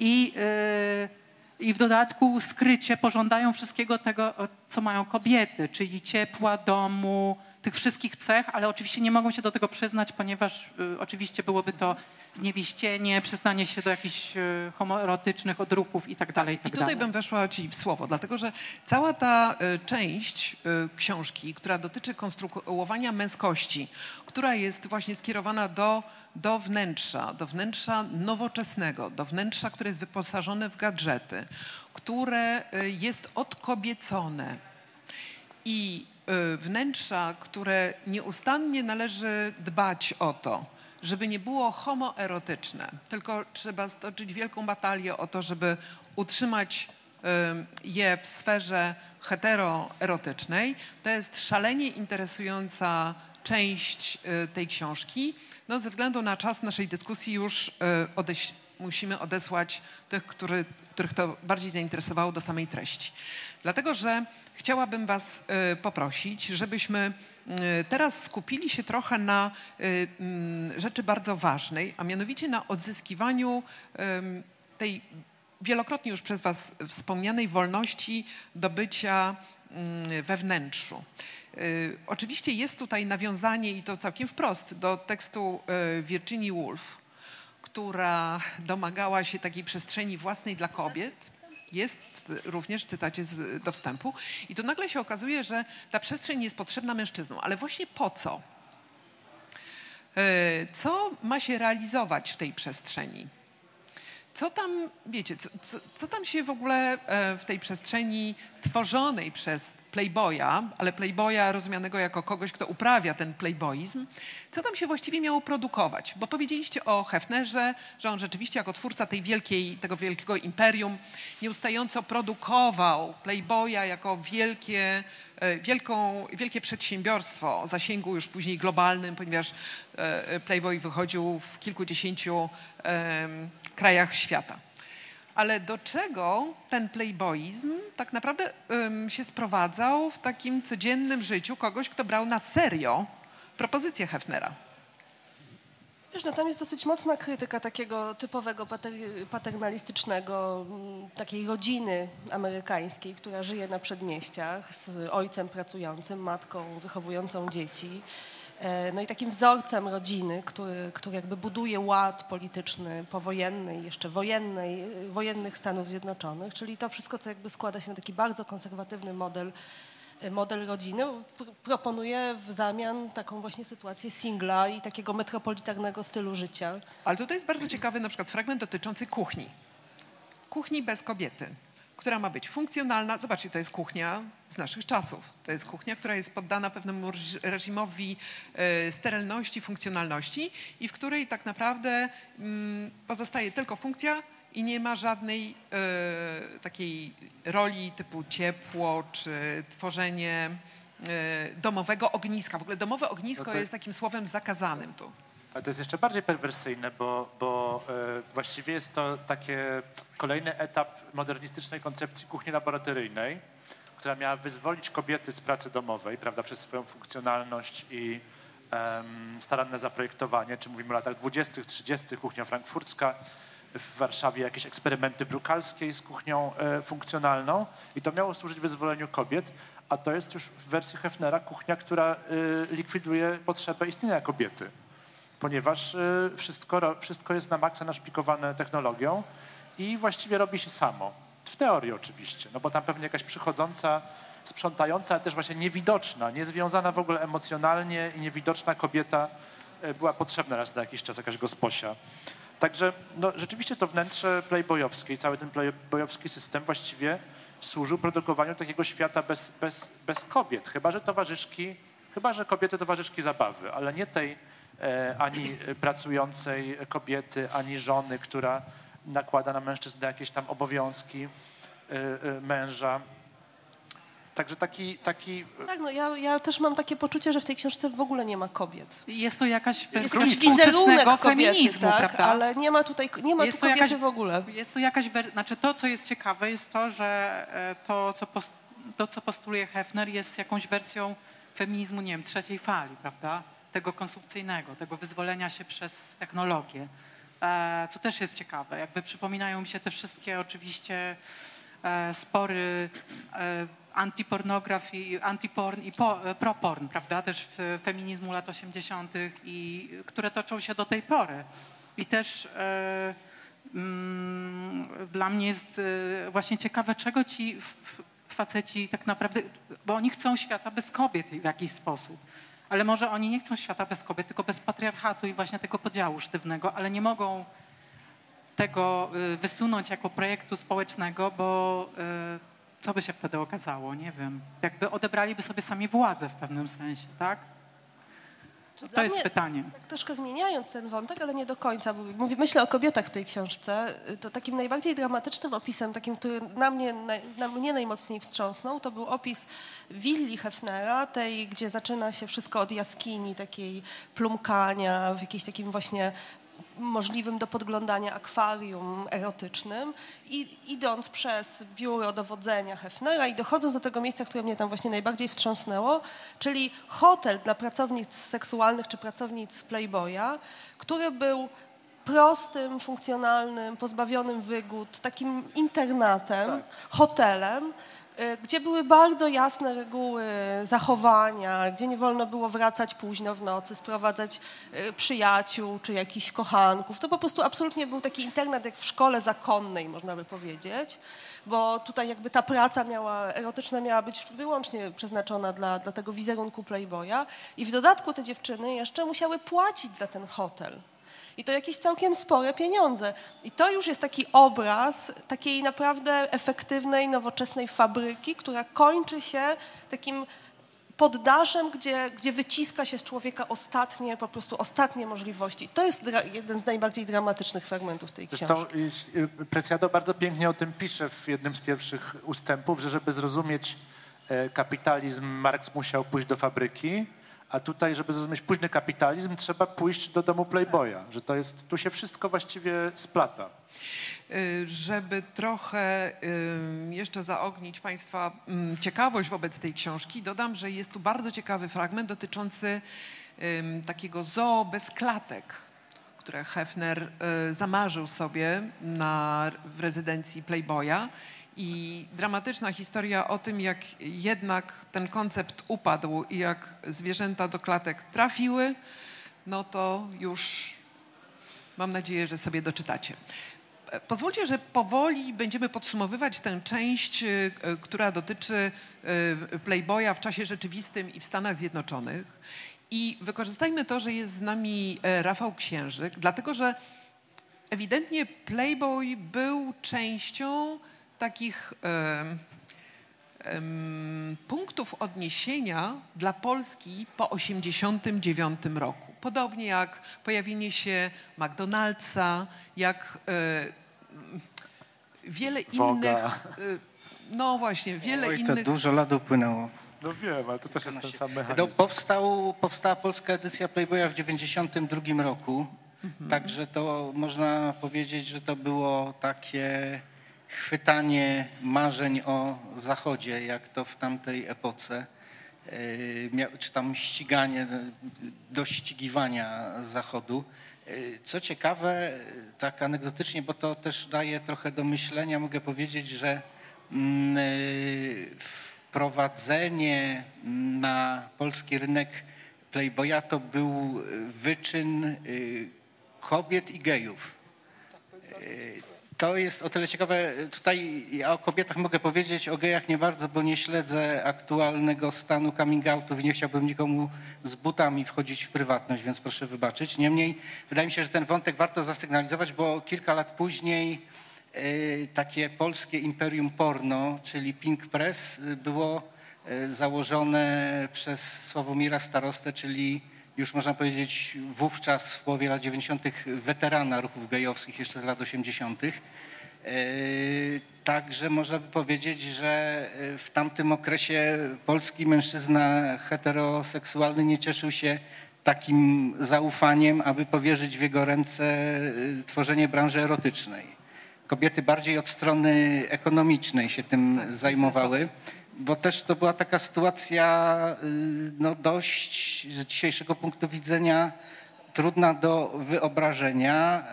I, e, I w dodatku skrycie pożądają wszystkiego tego, co mają kobiety, czyli ciepła, domu, tych wszystkich cech, ale oczywiście nie mogą się do tego przyznać, ponieważ e, oczywiście byłoby to zniewieścienie, przyznanie się do jakichś e, homoerotycznych odruchów i tak dalej, i I tak tutaj dalej. bym weszła ci w słowo, dlatego że cała ta y, część y, książki, która dotyczy konstruowania męskości, która jest właśnie skierowana do, do wnętrza, do wnętrza nowoczesnego, do wnętrza, które jest wyposażone w gadżety, które y, jest odkobiecone i y, wnętrza, które nieustannie należy dbać o to, żeby nie było homoerotyczne, tylko trzeba stoczyć wielką batalię o to, żeby utrzymać y, je w sferze heteroerotycznej. To jest szalenie interesująca część y, tej książki. No, ze względu na czas naszej dyskusji już y, odeś- musimy odesłać tych, który, których to bardziej zainteresowało do samej treści. Dlatego, że chciałabym Was y, poprosić, żebyśmy y, teraz skupili się trochę na y, mm, rzeczy bardzo ważnej, a mianowicie na odzyskiwaniu tej wielokrotnie już przez Was wspomnianej wolności do bycia mm, we wnętrzu. Oczywiście jest tutaj nawiązanie i to całkiem wprost do tekstu Virginia Woolf, która domagała się takiej przestrzeni własnej dla kobiet. Jest również w cytacie z, do wstępu. I tu nagle się okazuje, że ta przestrzeń jest potrzebna mężczyznom. Ale właśnie po co? Y, Co ma się realizować w tej przestrzeni? Co tam, wiecie, co, co, co tam się w ogóle e, w tej przestrzeni tworzonej przez playboya, ale playboya rozumianego jako kogoś, kto uprawia ten playboizm, co tam się właściwie miało produkować? Bo powiedzieliście o Hefnerze, że on rzeczywiście jako twórca tej wielkiej, tego wielkiego imperium nieustająco produkował playboya jako wielkie, wielką, wielkie przedsiębiorstwo o zasięgu już później globalnym, ponieważ e, Playboy wychodził w kilkudziesięciu krajach świata. Ale do czego ten playboizm tak naprawdę się sprowadzał w takim codziennym życiu kogoś, kto brał na serio propozycję Hefnera? Wiesz, no tam jest dosyć mocna krytyka takiego typowego pater, paternalistycznego, mm, takiej rodziny amerykańskiej, która żyje na przedmieściach z ojcem pracującym, matką wychowującą dzieci. E, No i takim wzorcem rodziny, który, który jakby buduje ład polityczny powojenny jeszcze wojennej, wojennych Stanów Zjednoczonych, czyli to wszystko, co jakby składa się na taki bardzo konserwatywny model model rodziny pr- proponuje w zamian taką właśnie sytuację singla i takiego metropolitarnego stylu życia. Ale tutaj jest bardzo ciekawy na przykład fragment dotyczący kuchni. Kuchni bez kobiety, która ma być funkcjonalna. Zobaczcie, to jest kuchnia z naszych czasów. To jest kuchnia, która jest poddana pewnemu reż- reżimowi e, sterylności, funkcjonalności i w której tak naprawdę mm, pozostaje tylko funkcja i nie ma żadnej e, takiej roli typu ciepło czy tworzenie e, domowego ogniska. W ogóle domowe ognisko No to- jest takim słowem zakazanym tu. Ale to jest jeszcze bardziej perwersyjne, bo, bo e, właściwie jest to takie kolejny etap modernistycznej koncepcji kuchni laboratoryjnej, która miała wyzwolić kobiety z pracy domowej, prawda, przez swoją funkcjonalność i staranne zaprojektowanie, czy mówimy o latach 20., 30., kuchnia frankfurcka, w Warszawie jakieś eksperymenty brukalskie z kuchnią e, funkcjonalną i to miało służyć wyzwoleniu kobiet, a to jest już w wersji Hefnera kuchnia, która e, likwiduje potrzebę istnienia kobiety ponieważ y, wszystko, wszystko jest na maksa naszpikowane technologią i właściwie robi się samo. W teorii oczywiście, no bo tam pewnie jakaś przychodząca, sprzątająca, ale też właśnie niewidoczna, niezwiązana w ogóle emocjonalnie i niewidoczna kobieta była potrzebna raz na jakiś czas, jakaś gosposia. Także no, rzeczywiście to wnętrze playboyowskie i cały ten playboyowski system właściwie służył produkowaniu takiego świata bez, bez, bez kobiet, chyba że towarzyszki, chyba że kobiety towarzyszki zabawy, ale nie tej e, ani pracującej kobiety, ani żony, która nakłada na mężczyznę jakieś tam obowiązki e, e, męża. Także taki, taki Tak, no ja, ja też mam takie poczucie, że w tej książce w ogóle nie ma kobiet. Jest to jakaś Jest wersja jakiś współczesnego wizerunek kobiety, feminizmu, tak, prawda? ale nie ma tutaj, nie ma Jest tu kobiety jakaś- w ogóle. Jest to jakaś, znaczy to, co jest ciekawe, jest to, że e, to, co, pos- to, co postuluje Hefner, jest jakąś wersją feminizmu, nie wiem, trzeciej fali, prawda? Tego konsumpcyjnego, tego wyzwolenia się przez technologię, e, co też jest ciekawe. Jakby przypominają mi się te wszystkie oczywiście e, spory antypornografii, antyporn i e, proporn, prawda? Też w feminizmu lat 80., i, które toczą się do tej pory. I też e, mm, dla mnie jest e, właśnie ciekawe, czego ci faceci tak naprawdę, bo oni chcą świata bez kobiet w jakiś sposób. Ale może oni nie chcą świata bez kobiet, tylko bez patriarchatu i właśnie tego podziału sztywnego, ale nie mogą tego y, wysunąć jako projektu społecznego, bo co by się wtedy okazało? Nie wiem. Jakby odebraliby sobie sami władzę w pewnym sensie, tak? To dla jest mnie- pytanie. Tak troszkę zmieniając ten wątek, ale nie do końca, bo mówię, myślę o kobietach w tej książce, to takim najbardziej dramatycznym opisem, takim, który na mnie, na mnie najmocniej wstrząsnął, to był opis willi Hefnera, tej, gdzie zaczyna się wszystko od jaskini, takiej plumkania, w jakimś takim właśnie możliwym do podglądania akwarium erotycznym i idąc przez biuro dowodzenia Hefnera i dochodząc do tego miejsca, które mnie tam właśnie najbardziej wstrząsnęło, czyli hotel dla pracownic seksualnych czy pracownic Playboya, który był prostym, funkcjonalnym, pozbawionym wygód, takim internatem, hotelem, y, gdzie były bardzo jasne reguły zachowania, gdzie nie wolno było wracać późno w nocy, sprowadzać y, przyjaciół czy jakichś kochanków. To po prostu absolutnie był taki internat jak w szkole zakonnej, można by powiedzieć, bo tutaj jakby ta praca miała, erotyczna miała być wyłącznie przeznaczona dla, dla tego wizerunku Playboya i w dodatku te dziewczyny jeszcze musiały płacić za ten hotel. I to jakieś całkiem spore pieniądze. I to już jest taki obraz takiej naprawdę efektywnej, nowoczesnej fabryki, która kończy się takim poddaszem, gdzie, gdzie wyciska się z człowieka ostatnie, po prostu ostatnie możliwości. To jest jeden z najbardziej dramatycznych fragmentów tej Zresztą książki. y, y, Preciado bardzo pięknie o tym pisze w jednym z pierwszych ustępów, że żeby zrozumieć e, kapitalizm, Marx musiał pójść do fabryki, a tutaj, żeby zrozumieć późny kapitalizm, trzeba pójść do domu Playboya, że to jest, tu się wszystko właściwie splata. Y, żeby trochę y, jeszcze zaognić Państwa mm, ciekawość wobec tej książki, dodam, że jest tu bardzo ciekawy fragment dotyczący takiego zoo bez klatek, które Hefner y, zamarzył sobie na, w rezydencji Playboya. I dramatyczna historia o tym, jak jednak ten koncept upadł i jak zwierzęta do klatek trafiły, no to już Mam nadzieję, że sobie doczytacie. E, Pozwólcie, że powoli będziemy podsumowywać tę część, y, która dotyczy y, Playboya w czasie rzeczywistym i w Stanach Zjednoczonych. I wykorzystajmy to, że jest z nami e, Rafał Księżyk, dlatego że ewidentnie Playboy był częścią takich punktów odniesienia dla Polski po 1989 roku. Podobnie jak pojawienie się McDonald'sa, jak e, wiele Woga. innych. e, no właśnie, wiele Oj, to innych. dużo lat upłynęło. No wiem, ale to też jest ten sam No, mechanizm. powstał, powstała polska edycja Playboya w 92 roku, Mhm. także to można powiedzieć, że to było takie chwytanie marzeń o Zachodzie, jak to w tamtej epoce, mia- czy tam ściganie, dościgiwania Zachodu. Yy, Co ciekawe, tak anegdotycznie, bo to też daje trochę do myślenia, mogę powiedzieć, że mm, yy, wprowadzenie na polski rynek Playboya to był wyczyn kobiet i gejów. To jest o tyle ciekawe. Tutaj ja o kobietach mogę powiedzieć, o gejach nie bardzo, bo nie śledzę aktualnego stanu coming outów i nie chciałbym nikomu z butami wchodzić w prywatność, więc proszę wybaczyć. Niemniej wydaje mi się, że ten wątek warto zasygnalizować, bo kilka lat później y, takie polskie imperium porno, czyli Pink Press, y, było y, założone przez Sławomira Starostę, czyli już można powiedzieć wówczas w połowie lat 90. weterana ruchów gejowskich jeszcze z lat 80. Także można by powiedzieć, że w tamtym okresie polski mężczyzna heteroseksualny nie cieszył się takim zaufaniem, aby powierzyć w jego ręce tworzenie branży erotycznej. Kobiety bardziej od strony ekonomicznej się tym Tak, zajmowały bo też to była taka sytuacja no, dość z dzisiejszego punktu widzenia trudna do wyobrażenia,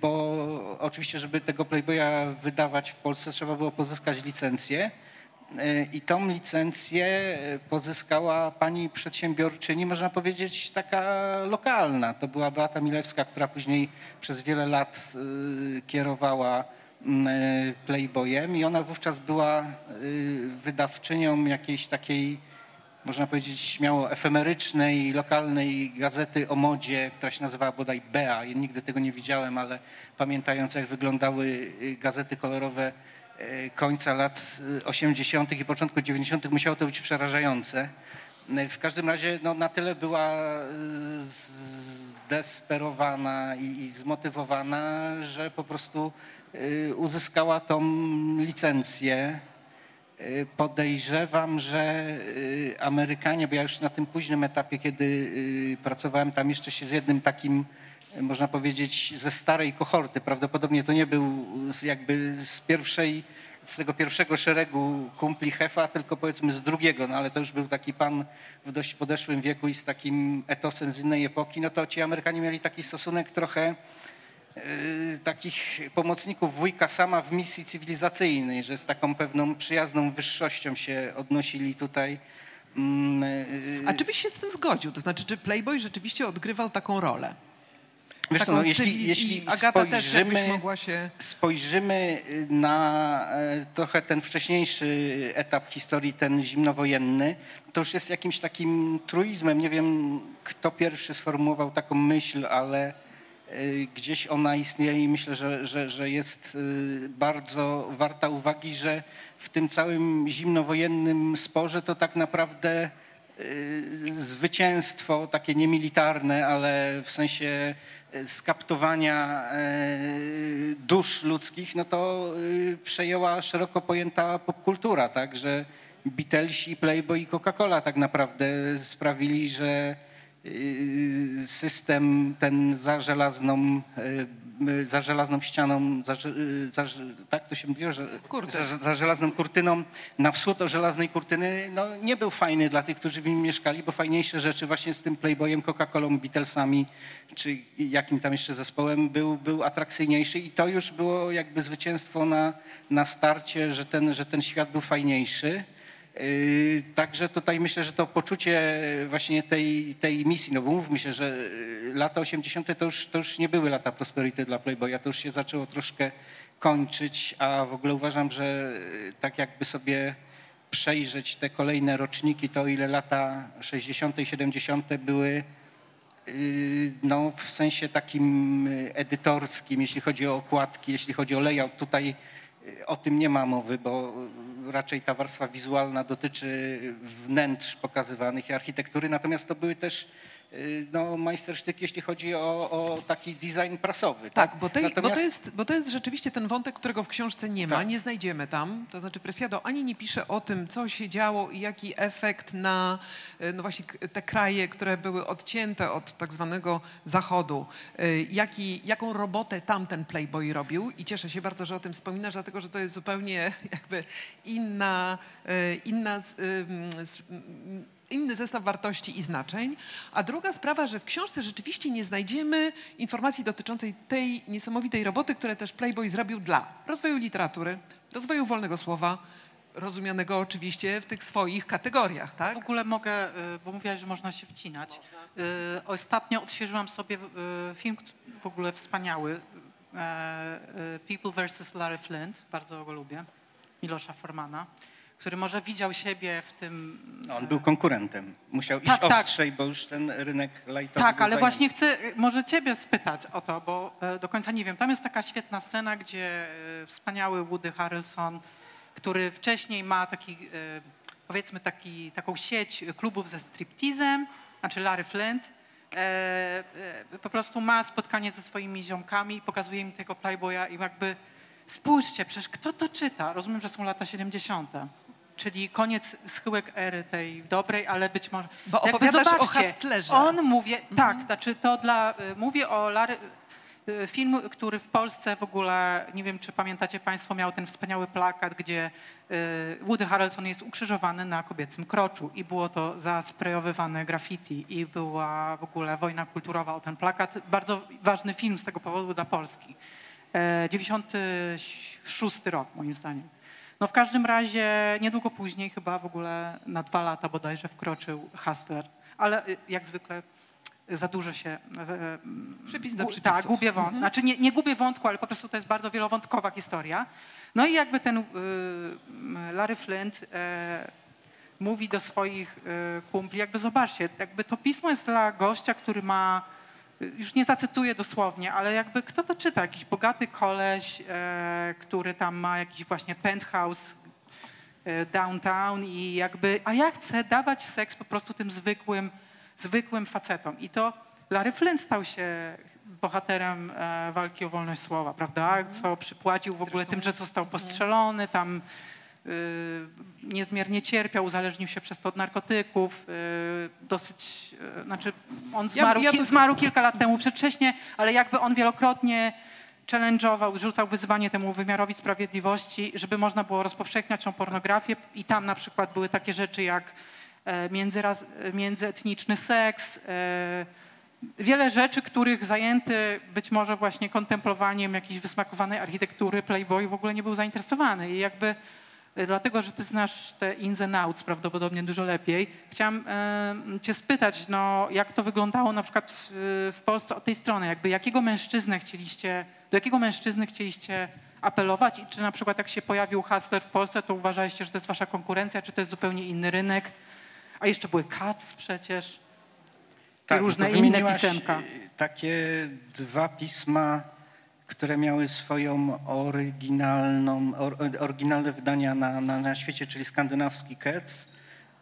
bo oczywiście, żeby tego Playboya wydawać w Polsce, trzeba było pozyskać licencję. I tą licencję pozyskała pani przedsiębiorczyni, można powiedzieć, taka lokalna. To była Beata Milewska, która później przez wiele lat kierowała Playboyem i ona wówczas była wydawczynią jakiejś takiej, można powiedzieć śmiało, efemerycznej, lokalnej gazety o modzie, która się nazywała bodaj Bea. Ja nigdy tego nie widziałem, ale pamiętając jak wyglądały gazety kolorowe końca lat 80. i początku 90. musiało to być przerażające. W każdym razie no, na tyle była zdesperowana i, i zmotywowana, że po prostu uzyskała tą licencję. Podejrzewam, że Amerykanie, bo ja już na tym późnym etapie, kiedy pracowałem tam jeszcze się z jednym takim, można powiedzieć, ze starej kohorty, prawdopodobnie to nie był jakby z pierwszej, z tego pierwszego szeregu kumpli Hefa, tylko powiedzmy z drugiego, no ale to już był taki pan w dość podeszłym wieku i z takim etosem z innej epoki, no to ci Amerykanie mieli taki stosunek trochę takich pomocników wujka sama w misji cywilizacyjnej, że z taką pewną przyjazną wyższością się odnosili tutaj. A czy byś się z tym zgodził? To znaczy, czy Playboy rzeczywiście odgrywał taką rolę? Wiesz, Taką no, jeśli, jeśli spojrzymy, się... spojrzymy na e, trochę ten wcześniejszy etap historii, ten zimnowojenny, to już jest jakimś takim truizmem. Nie wiem, kto pierwszy sformułował taką myśl, ale y, gdzieś ona istnieje i myślę, że, że, że jest y, bardzo warta uwagi, że w tym całym zimnowojennym sporze to tak naprawdę y, zwycięstwo takie niemilitarne, ale w sensie y, skaptowania y, dusz ludzkich, no to y, przejęła szeroko pojęta popkultura, tak, że Beatlesi, Playboy i Coca-Cola tak naprawdę sprawili, że y, system ten za żelazną, y, za żelazną ścianą, za, y, za, tak to się mówiło, że za, za żelazną kurtyną, na wschód od żelaznej kurtyny, no nie był fajny dla tych, którzy w nim mieszkali, bo fajniejsze rzeczy właśnie z tym Playboyem, Coca-Colą, Beatlesami, czy jakim tam jeszcze zespołem był, był atrakcyjniejszy i to już było jakby zwycięstwo na, na starcie, że ten, że ten świat był fajniejszy. Yy, Także tutaj myślę, że to poczucie właśnie tej, tej misji, no bo mówmy się, że yy, lata 80. To już, to już nie były lata prosperity dla Playboya, to już się zaczęło troszkę kończyć, a w ogóle uważam, że yy, tak jakby sobie przejrzeć te kolejne roczniki, to ile lata 60. i 70. były no, w sensie takim edytorskim, jeśli chodzi o okładki, jeśli chodzi o layout. Tutaj o tym nie ma mowy, bo raczej ta warstwa wizualna dotyczy wnętrz pokazywanych i architektury, natomiast to były też no, majstersztyki, jeśli chodzi o, o taki design prasowy. Tak, bo, tej, bo, to Natomiast- jest, bo to jest rzeczywiście ten wątek, którego w książce nie ma, Tak. nie znajdziemy tam. To znaczy Presiado ani nie pisze o tym, co się działo i jaki efekt na e, no właśnie te kraje, które były odcięte od tak zwanego zachodu, e, jaki, jaką robotę tamten Playboy robił i cieszę się bardzo, że o tym wspominasz, dlatego że to jest zupełnie jakby inna, inna inny zestaw wartości i znaczeń. A druga sprawa, że w książce rzeczywiście nie znajdziemy informacji dotyczącej tej niesamowitej roboty, które też Playboy zrobił dla rozwoju literatury, rozwoju wolnego słowa, rozumianego oczywiście w tych swoich kategoriach, tak? W ogóle mogę, y, bo mówiłaś, że można się wcinać. Y, Ostatnio odświeżyłam sobie y, film w ogóle wspaniały. People vs. Larry Flint, bardzo go lubię, Milosza Formana, który może widział siebie w tym... No, on był konkurentem. Musiał iść Tak, tak. ostrzej, bo już ten rynek lightowy Tak, ale zajęty. właśnie chcę może ciebie spytać o to, bo e, do końca nie wiem. Tam jest taka świetna scena, gdzie e, wspaniały Woody Harrelson, który wcześniej ma taki, e, powiedzmy taki, taką sieć klubów ze striptizem, znaczy Larry Flint, po prostu ma spotkanie ze swoimi ziomkami, pokazuje im tego Playboya i jakby spójrzcie, przecież kto to czyta? Rozumiem, że są lata 70. Czyli koniec schyłek ery tej dobrej, ale być może... Bo opowiadasz o Hustlerze. On mówię, tak, znaczy to dla... y, Mówię o Larry... y, Film, który w Polsce w ogóle, nie wiem czy pamiętacie Państwo, miał ten wspaniały plakat, gdzie y, Woody Harrelson jest ukrzyżowany na kobiecym kroczu i było to zasprejowywane graffiti i była w ogóle wojna kulturowa o ten plakat. Bardzo ważny film z tego powodu dla Polski. E, 96 rok moim zdaniem. No w każdym razie niedługo później, chyba w ogóle na dwa lata bodajże wkroczył Hustler, ale y, jak zwykle za dużo się... e, Przypis do przypisów. Tak, gubię wątku. Znaczy nie, nie gubię wątku, ale po prostu to jest bardzo wielowątkowa historia. No i jakby ten y, Larry Flint e, mówi do swoich y, kumpli, jakby zobaczcie, jakby to pismo jest dla gościa, który ma, już nie zacytuję dosłownie, ale jakby kto to czyta? Jakiś bogaty koleś, e, który tam ma jakiś właśnie penthouse e, downtown i jakby, a ja chcę dawać seks po prostu tym zwykłym, zwykłym facetom. I to Larry Flint stał się bohaterem e, walki o wolność słowa, prawda? Co przypłacił w ogóle tym, że został postrzelony, tam niezmiernie cierpiał, uzależnił się przez to od narkotyków, y, dosyć, y, znaczy on zmarł, ja ki- to- zmarł kilka lat temu przedwcześnie, ale jakby on wielokrotnie challenge'ował, rzucał wyzwanie temu wymiarowi sprawiedliwości, żeby można było rozpowszechniać tą pornografię. I tam na przykład były takie rzeczy jak e, międzyraz, międzyetniczny seks, e, wiele rzeczy, których zajęty być może właśnie kontemplowaniem jakiejś wysmakowanej architektury Playboy w ogóle nie był zainteresowany. I jakby dlatego, że ty znasz te ins and outs prawdopodobnie dużo lepiej, chciałam cię spytać, no, jak to wyglądało na przykład w, w Polsce od tej strony, jakby jakiego mężczyznę chcieliście, do jakiego mężczyzny chcieliście apelować i czy na przykład jak się pojawił Hustler w Polsce, to uważaliście, że to jest wasza konkurencja, czy to jest zupełnie inny rynek, a jeszcze były Cats przecież. Tak, różne to inne pisemka. y, Takie dwa pisma, które miały swoją oryginalną, or, oryginalne wydania na, na, na świecie, czyli skandynawski Cats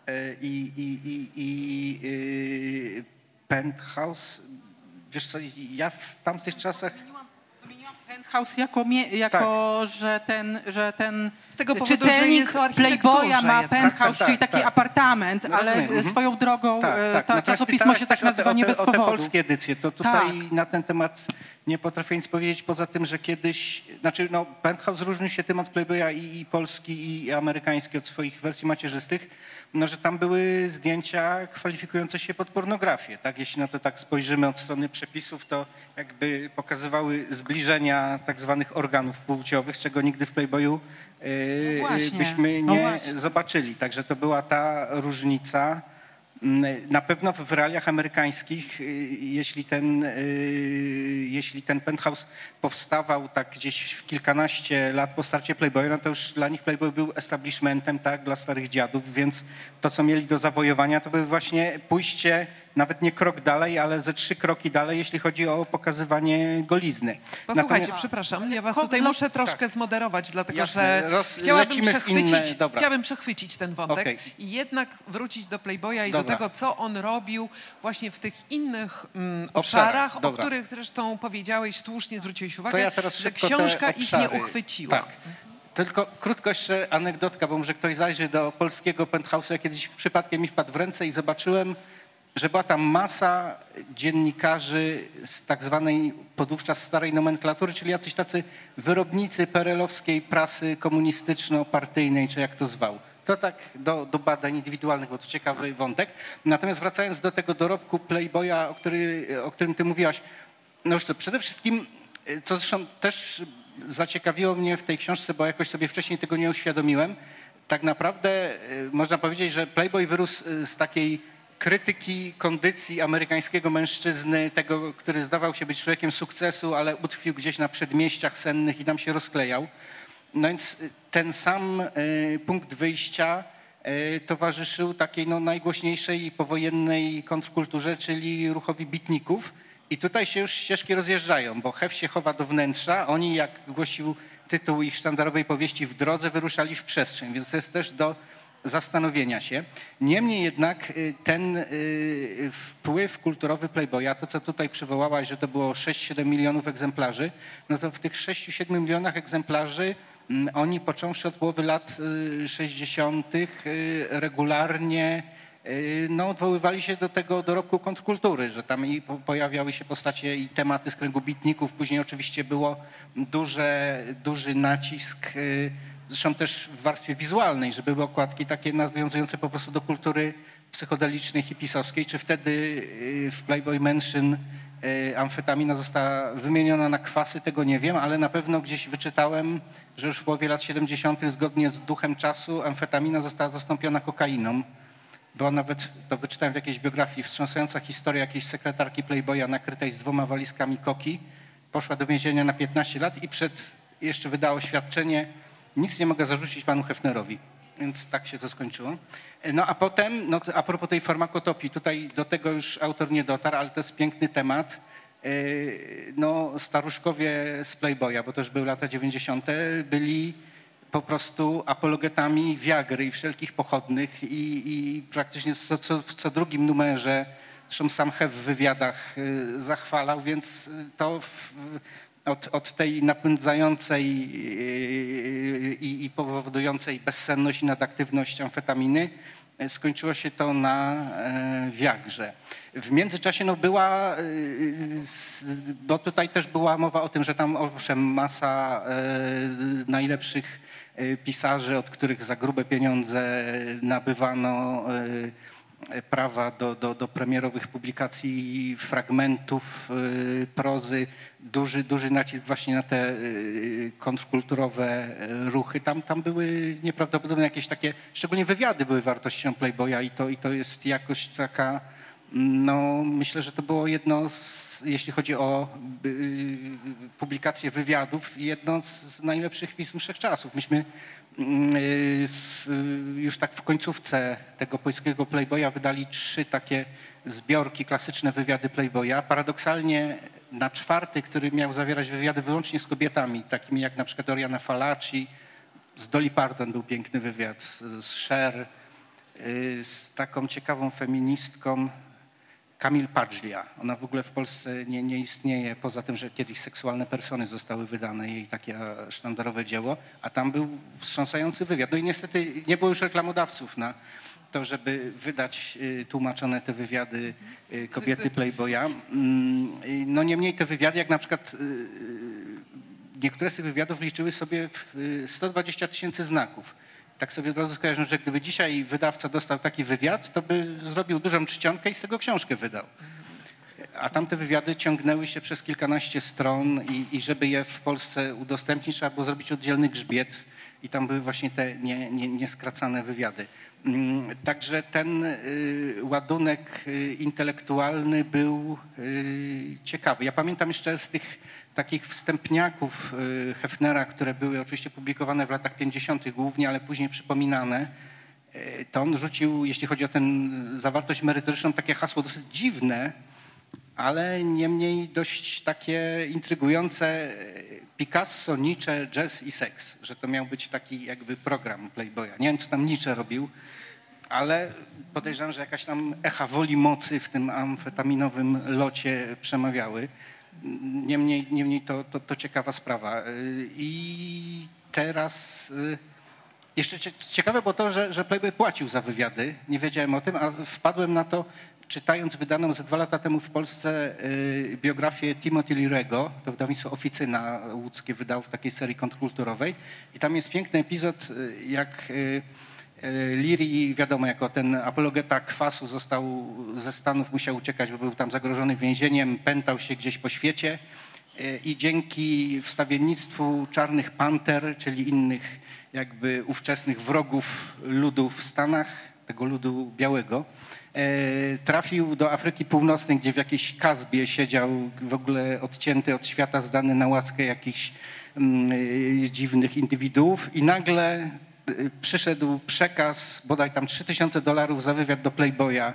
y, i, i, i, i y, Penthouse. Wiesz co, ja w tamtych czasach penthouse jako, jako że ten, że ten Z tego powodu, że czytelnik Playboya ma penthouse, Tak, tak, czyli tak, taki tak. apartament, No ale rozumiem, e, mhm. swoją drogą Tak, e, tak. ta, Natomiast czasopismo się tak też o te- nazywa nie bez o te powodu. polskie edycje, to tutaj Tak. na ten temat nie potrafię nic powiedzieć, poza tym, że kiedyś, znaczy no, Penthouse różni się tym od Playboya i, i polski, i amerykański od swoich wersji macierzystych, no, że tam były zdjęcia kwalifikujące się pod pornografię. Tak? Jeśli na to tak spojrzymy od strony przepisów, to jakby pokazywały zbliżenia tak zwanych organów płciowych, czego nigdy w Playboyu yy, No właśnie, byśmy no nie właśnie. zobaczyli. Także to była ta różnica. Mm, Na pewno w realiach amerykańskich, y, jeśli ten, y, jeśli ten penthouse powstawał tak gdzieś w kilkanaście lat po starcie Playboya, no to już dla nich Playboy był establishmentem, tak, dla starych dziadów, więc to, co mieli do zawojowania, to były właśnie pójście nawet nie krok dalej, ale ze trzy kroki dalej, jeśli chodzi o pokazywanie golizny. Posłuchajcie, Natomiast- przepraszam, ja was tutaj muszę troszkę zmoderować, dlatego Jasne, że roz- chciałabym przechwycić, inne- chciałabym przechwycić ten wątek Okej. i jednak wrócić do Playboya i Dobra. do tego, co on robił właśnie w tych innych mm, Obszarach, obszarach, o których zresztą powiedziałeś, słusznie zwróciłeś uwagę, ja teraz że książka ich nie uchwyciła. Tak. Tylko krótko jeszcze anegdotka, bo może ktoś zajrzy do polskiego penthouse'u. Ja kiedyś przypadkiem mi wpadł w ręce i zobaczyłem, że była tam masa dziennikarzy z tak zwanej podówczas starej nomenklatury, czyli jacyś tacy wyrobnicy perelowskiej prasy komunistyczno-partyjnej, czy jak to zwał. To tak do, do badań indywidualnych, bo to ciekawy wątek. Natomiast wracając do tego dorobku Playboya, o, który, o którym ty mówiłaś, no już to przede wszystkim, to zresztą też zaciekawiło mnie w tej książce, bo jakoś sobie wcześniej tego nie uświadomiłem. Tak naprawdę y, można powiedzieć, że Playboy wyrósł y, z takiej krytyki kondycji amerykańskiego mężczyzny, tego, który zdawał się być człowiekiem sukcesu, ale utkwił gdzieś na przedmieściach sennych i tam się rozklejał. No więc y, ten sam y, punkt wyjścia y, towarzyszył takiej no, najgłośniejszej powojennej kontrkulturze, czyli ruchowi bitników. I tutaj się już ścieżki rozjeżdżają, bo Hef się chowa do wnętrza. Oni, jak głosił tytuł ich sztandarowej powieści, w drodze wyruszali w przestrzeń, więc to jest też do zastanowienia się. Niemniej jednak y, ten y, wpływ kulturowy Playboya, to co tutaj przywołałaś, że to było 6-7 milionów egzemplarzy, no to w tych 6-7 milionach egzemplarzy mm, oni począwszy od połowy lat 60. regularnie no, odwoływali się do tego dorobku kontrkultury, że tam i pojawiały się postacie i tematy z kręgu bitników. Później oczywiście było duże, duży nacisk zresztą też w warstwie wizualnej, że były okładki takie nawiązujące po prostu do kultury psychodelicznej, hipisowskiej, czy wtedy y, w Playboy Mansion y, amfetamina została wymieniona na kwasy, tego nie wiem, ale na pewno gdzieś wyczytałem, że już w połowie lat 70. zgodnie z duchem czasu amfetamina została zastąpiona kokainą. Była nawet, to wyczytałem w jakiejś biografii, wstrząsająca historia jakiejś sekretarki Playboya nakrytej z dwoma walizkami koki. Poszła do więzienia na 15 lat i przed, jeszcze wydała oświadczenie, nic nie mogę zarzucić panu Hefnerowi. Więc tak się to skończyło. No a potem, no, a propos tej farmakotopii, tutaj do tego już autor nie dotarł, ale to jest piękny temat. E, no, staruszkowie z Playboya, bo to już były lata 90., byli po prostu apologetami Viagry i wszelkich pochodnych i, i praktycznie co, co, w co drugim numerze, zresztą sam Hef w wywiadach e, zachwalał, więc to w, od, od tej napędzającej i, i powodującej bezsenność i nadaktywność amfetaminy e, skończyło się to na e, wiagrze. W międzyczasie no była, e, bo tutaj też była mowa o tym, że tam owszem masa najlepszych pisarzy, od których za grube pieniądze nabywano prawa do, do, do premierowych publikacji fragmentów y, prozy, duży, duży nacisk właśnie na te y, kontrkulturowe y, ruchy. Tam, tam były nieprawdopodobne jakieś takie, szczególnie wywiady były wartością Playboya i to, i to jest jakoś taka, no myślę, że to było jedno z, jeśli chodzi o publikację wywiadów, jedno z najlepszych pism wszechczasów. Myśmy y, już tak w końcówce tego polskiego Playboya wydali trzy takie zbiorki, klasyczne wywiady Playboya. Paradoksalnie na czwarty, który miał zawierać wywiady wyłącznie z kobietami, takimi jak na przykład Oriana Falaci, z Dolly Parton był piękny wywiad, z Cher, y, z taką ciekawą feministką, Kamil Padżlia. Ona w ogóle w Polsce nie, nie istnieje, poza tym, że kiedyś seksualne persony zostały wydane, jej takie sztandarowe dzieło, a tam był wstrząsający wywiad. No i niestety nie było już reklamodawców na to, żeby wydać y, tłumaczone te wywiady y, kobiety Playboya. Mm, no niemniej te wywiady, jak na przykład y, niektóre z tych wywiadów liczyły sobie 120 tysięcy znaków tak sobie od razu skojarzę, że gdyby dzisiaj wydawca dostał taki wywiad, to by zrobił dużą czcionkę i z tego książkę wydał. A tamte wywiady ciągnęły się przez kilkanaście stron i, i żeby je w Polsce udostępnić, trzeba było zrobić oddzielny grzbiet i tam były właśnie te nie, nie, nieskracane wywiady. Mm, także ten y, ładunek y, intelektualny był y, ciekawy. Ja pamiętam jeszcze z tych takich wstępniaków y, Hefnera, które były oczywiście publikowane w latach 50. głównie, ale później przypominane, y, to on rzucił, jeśli chodzi o tę zawartość merytoryczną, takie hasło dosyć dziwne, ale niemniej dość takie intrygujące Picasso, Nietzsche, jazz i seks, że to miał być taki jakby program Playboya. Nie wiem, co tam Nietzsche robił, ale podejrzewam, że jakaś tam echa woli mocy w tym amfetaminowym locie przemawiały. Niemniej, niemniej to, to, to ciekawa sprawa. I teraz y, jeszcze ciekawe było to, że, że Playboy płacił za wywiady. Nie wiedziałem o tym, a wpadłem na to, czytając wydaną ze dwa lata temu w Polsce y, biografię Timothy Lirego, to wydawnictwo Oficyna łódzkie wydał w takiej serii kontrkulturowej. I tam jest piękny epizod, y, jak Liri, wiadomo, jako ten apologeta kwasu został ze Stanów, musiał uciekać, bo był tam zagrożony więzieniem, pętał się gdzieś po świecie. E, i dzięki wstawiennictwu czarnych panter, czyli innych jakby ówczesnych wrogów ludu w Stanach, tego ludu białego, e, trafił do Afryki Północnej, gdzie w jakiejś kazbie siedział w ogóle odcięty od świata, zdany na łaskę jakichś mm, dziwnych indywiduów. I nagle przyszedł przekaz, bodaj tam 3000 dolarów za wywiad do Playboya.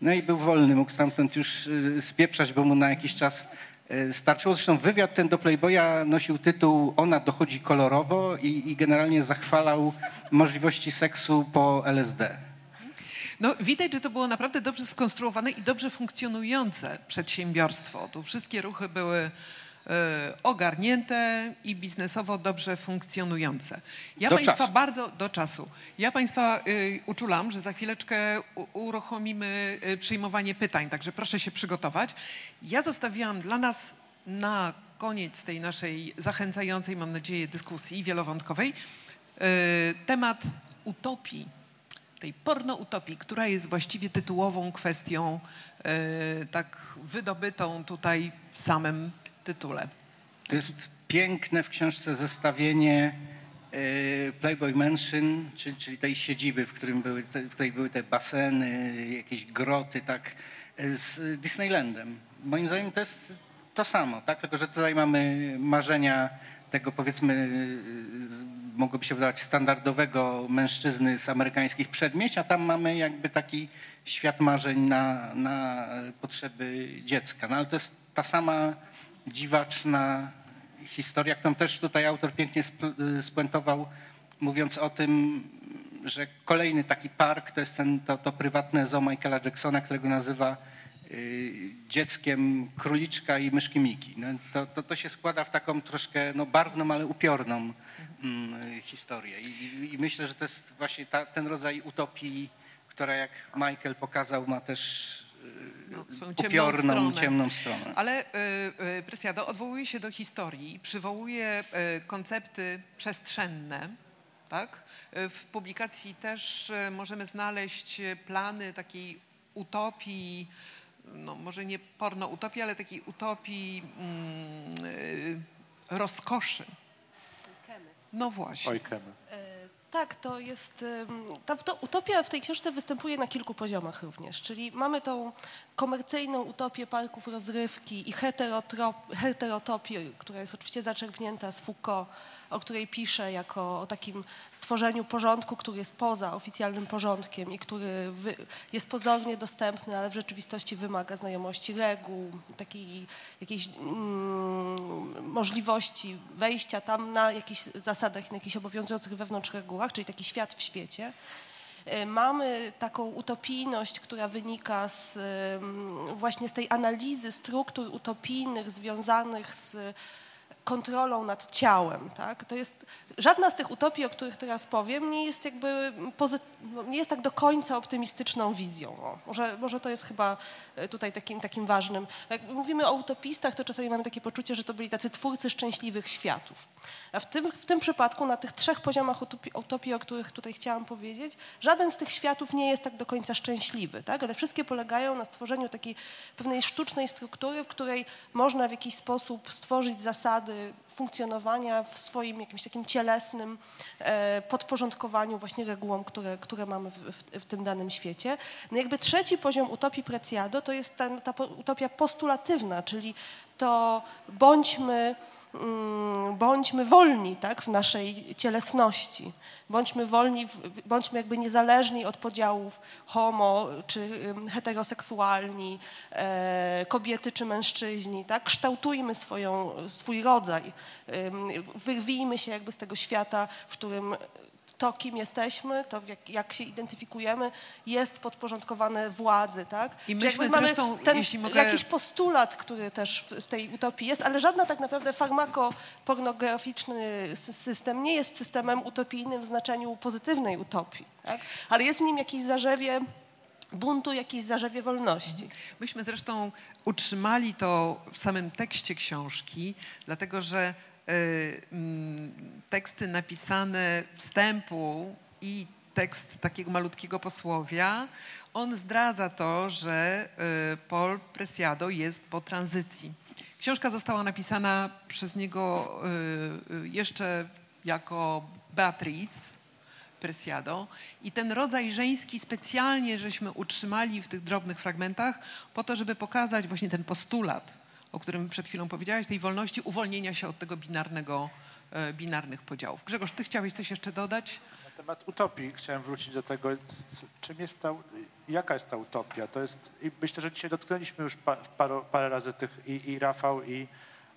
No i był wolny, mógł stamtąd już y, spieprzać, bo mu na jakiś czas e, starczyło. Zresztą wywiad ten do Playboya nosił tytuł Ona dochodzi kolorowo i, i generalnie zachwalał możliwości seksu po LSD. No, widać, że to było naprawdę dobrze skonstruowane i dobrze funkcjonujące przedsiębiorstwo. Tu wszystkie ruchy były ogarnięte i biznesowo dobrze funkcjonujące. Ja Do Państwa czasu. bardzo do czasu. Ja Państwa y, uczulam, że za chwileczkę u, uruchomimy y, przyjmowanie pytań, także proszę się przygotować. Ja zostawiłam dla nas na koniec tej naszej zachęcającej, mam nadzieję, dyskusji wielowątkowej y, temat utopii tej pornoutopii, która jest właściwie tytułową kwestią, tak wydobytą tutaj w samym tytule. To jest piękne w książce zestawienie e, Playboy Mansion, czyli, czyli tej siedziby, w, którym były te, w której były te baseny, jakieś groty, tak, e, z Disneylandem. Moim zdaniem to jest to samo, tak? tylko że tutaj mamy marzenia tego powiedzmy, mogłoby się wydawać standardowego mężczyzny z amerykańskich przedmieść, a tam mamy jakby taki świat marzeń na, na potrzeby dziecka. No ale to jest ta sama dziwaczna historia, którą też tutaj autor pięknie spl- spuentował, mówiąc o tym, że kolejny taki park to jest ten, to, to prywatne zoo Michaela Jacksona, którego nazywa y, dzieckiem króliczka i myszki Miki. No, to, to, to się składa w taką troszkę no, barwną, ale upiorną mm, historię. I, i- myślę, że to jest właśnie ta, ten rodzaj utopii, która jak Michael pokazał, ma też y, No, swoją ciemną upiorną, stronę. ciemną stronę. Ale y, y, Presiado odwołuje się do historii, przywołuje y, koncepty przestrzenne. Tak? Y, W publikacji też y, możemy znaleźć y, plany takiej utopii, no może nie porno-utopii, ale takiej utopii mm, y, rozkoszy. No właśnie. Oj, Kemy. E, Tak, to jest. Ta to utopia w tej książce występuje na kilku poziomach również. Czyli mamy tą komercyjną utopię parków rozrywki i heterotopię, która jest oczywiście zaczerpnięta z Foucault, o której pisze jako o takim stworzeniu porządku, który jest poza oficjalnym porządkiem i który jest pozornie dostępny, ale w rzeczywistości wymaga znajomości reguł, takiej jakiejś mm, możliwości wejścia tam na jakichś zasadach, na jakichś obowiązujących wewnątrz regułach, czyli taki świat w świecie. E, Mamy taką utopijność, która wynika z, em, właśnie z tej analizy struktur utopijnych związanych z kontrolą nad ciałem. Tak? To jest, żadna z tych utopii, o których teraz powiem, nie jest jakby no, nie jest tak do końca optymistyczną wizją. Może, może to jest chyba e, tutaj takim, takim ważnym. Jak mówimy o utopistach, to czasami mamy takie poczucie, że to byli tacy twórcy szczęśliwych światów. A w tym, w tym przypadku na tych trzech poziomach utopii, utopii, o których tutaj chciałam powiedzieć, żaden z tych światów nie jest tak do końca szczęśliwy, tak? ale wszystkie polegają na stworzeniu takiej pewnej sztucznej struktury, w której można w jakiś sposób stworzyć zasady funkcjonowania w swoim jakimś takim cielesnym e, podporządkowaniu właśnie regułom, które, które mamy w, w, w tym danym świecie. No jakby trzeci poziom utopii Preciado to jest ta utopia postulatywna, czyli to bądźmy bądźmy wolni tak, w naszej cielesności. Bądźmy wolni, bądźmy jakby niezależni od podziałów homo czy heteroseksualni, e, kobiety czy mężczyźni. Tak? Kształtujmy swoją, swój rodzaj. Wyrwijmy się jakby z tego świata, w którym to, kim jesteśmy, to jak, jak się identyfikujemy, jest podporządkowane władzy, tak? I myśmy jakby mamy zresztą, ten jeśli mogę- jakiś postulat, który też w, w tej utopii jest, ale żadna tak naprawdę farmakopornograficzny sy- system nie jest systemem utopijnym w znaczeniu pozytywnej utopii, tak? ale jest w nim jakieś zarzewie buntu, jakieś zarzewie wolności. Myśmy zresztą utrzymali to w samym tekście książki, dlatego że teksty napisane wstępu i tekst takiego malutkiego posłowia, on zdradza to, że y, Paul Preciado jest po tranzycji. Książka została napisana przez niego y, y, jeszcze jako Beatrice, Presiado. I ten rodzaj żeński specjalnie żeśmy utrzymali w tych drobnych fragmentach po to, żeby pokazać właśnie ten postulat, o którym przed chwilą powiedziałaś, tej wolności uwolnienia się od tego binarnego, e, binarnych podziałów. Grzegorz, ty chciałeś coś jeszcze dodać? temat utopii chciałem wrócić do tego, czym jest ta, jaka jest ta utopia. To jest, myślę, że dzisiaj dotknęliśmy już pa, parę, parę razy tych, i, i Rafał, i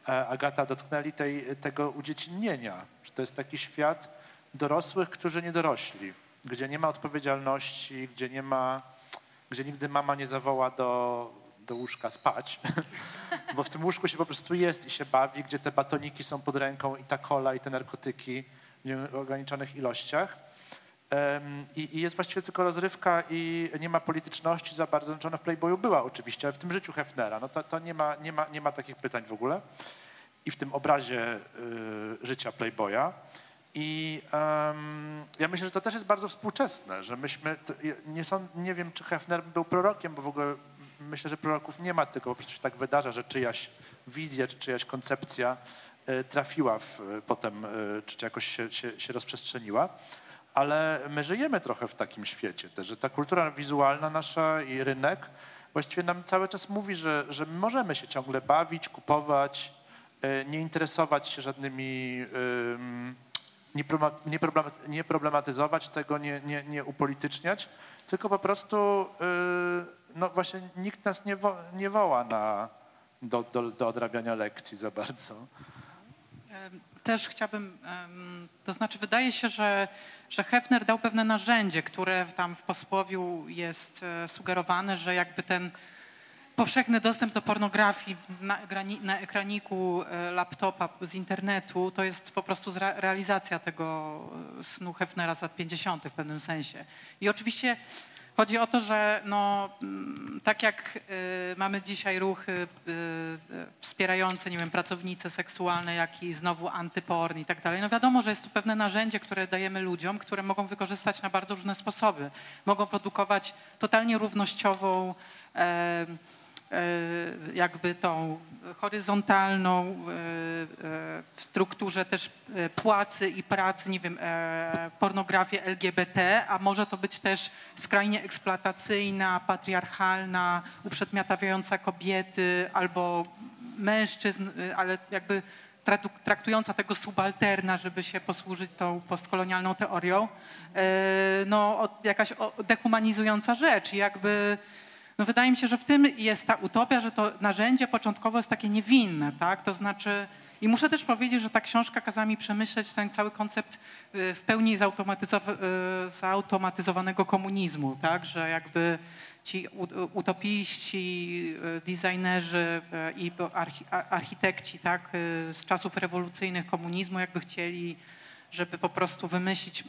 e, Agata dotknęli tej, tego udziecinnienia, że to jest taki świat dorosłych, którzy nie dorośli, gdzie nie ma odpowiedzialności, gdzie nie ma, gdzie nigdy mama nie zawoła do, do łóżka spać, bo w tym łóżku się po prostu jest i się bawi, gdzie te batoniki są pod ręką i ta kola i te narkotyki w nieograniczonych ilościach. I, jest właściwie tylko rozrywka i nie ma polityczności za bardzo. Znaczy ona w Playboyu była oczywiście, ale w tym życiu Hefnera, no to, to nie, ma, nie, ma, nie ma takich pytań w ogóle. I w tym obrazie y, życia Playboya. I em, ja myślę, że to też jest bardzo współczesne, że myśmy, nie, są, nie wiem, czy Hefner był prorokiem, bo w ogóle myślę, że proroków nie ma, tylko po prostu się tak wydarza, że czyjaś wizja, czy czyjaś koncepcja y, trafiła w, y, potem, y, czy, jakoś się, się, się rozprzestrzeniła. Ale my żyjemy trochę w takim świecie też, że ta kultura wizualna nasza i rynek właściwie nam cały czas mówi, że, że my możemy się ciągle bawić, kupować, nie interesować się żadnymi ym, nie, problematyzować tego, nie, nie, nie upolityczniać, tylko po prostu no właśnie nikt nas nie, wo, nie woła na, do, do, do odrabiania lekcji za bardzo. Też chciałabym, em, to znaczy wydaje się, że, że Hefner dał pewne narzędzie, które tam w posłowiu jest e, sugerowane, że jakby ten powszechny dostęp do pornografii na, na ekraniku e, laptopa z internetu to jest po prostu realizacja tego e, snu Hefnera z lat 50. w pewnym sensie. I oczywiście chodzi o to, że no, mm, tak jak y, mamy dzisiaj ruchy y, y, wspierające, nie wiem, pracownice seksualne, jak i znowu antyporn i tak dalej, no wiadomo, że jest to pewne narzędzie, które dajemy ludziom, które mogą wykorzystać na bardzo różne sposoby. Mogą produkować totalnie równościową jakby tą horyzontalną e, e, w strukturze też e, płacy i pracy, nie wiem, e, pornografię LGBT, a może to być też skrajnie eksploatacyjna, patriarchalna, uprzedmiotawiająca kobiety albo mężczyzn, e, ale jakby traktująca tego subalterna, żeby się posłużyć tą postkolonialną teorią, e, no jakaś dehumanizująca rzecz jakby no wydaje mi się, że w tym jest ta utopia, że to narzędzie początkowo jest takie niewinne, tak? To znaczy, i muszę też powiedzieć, że ta książka kazała mi przemyśleć ten cały koncept y, w pełni y, zautomatyzowanego komunizmu, tak? Że jakby ci utopiści, y, designerzy i architekci, tak? Z czasów rewolucyjnych komunizmu jakby chcieli żeby po prostu wymyślić y,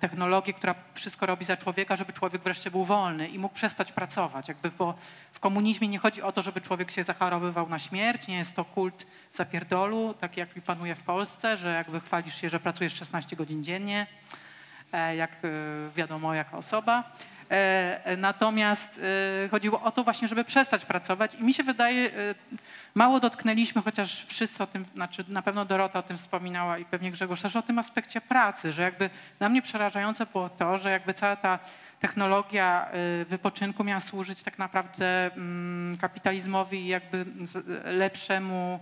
technologię, która wszystko robi za człowieka, żeby człowiek wreszcie był wolny i mógł przestać pracować. Jakby, bo w komunizmie nie chodzi o to, żeby człowiek się zachorowywał na śmierć, nie jest to kult zapierdolu, taki jaki panuje w Polsce, że jakby chwalisz się, że pracujesz 16 godzin dziennie, e, jak e, wiadomo, jaka osoba. E, e, Natomiast e, chodziło o to właśnie, żeby przestać pracować i mi się wydaje, mało dotknęliśmy, chociaż wszyscy o tym, znaczy na pewno Dorota o tym wspominała i pewnie Grzegorz też o tym aspekcie pracy, że jakby dla mnie przerażające było to, że jakby cała ta technologia wypoczynku miała służyć tak naprawdę mm, kapitalizmowi i jakby lepszemu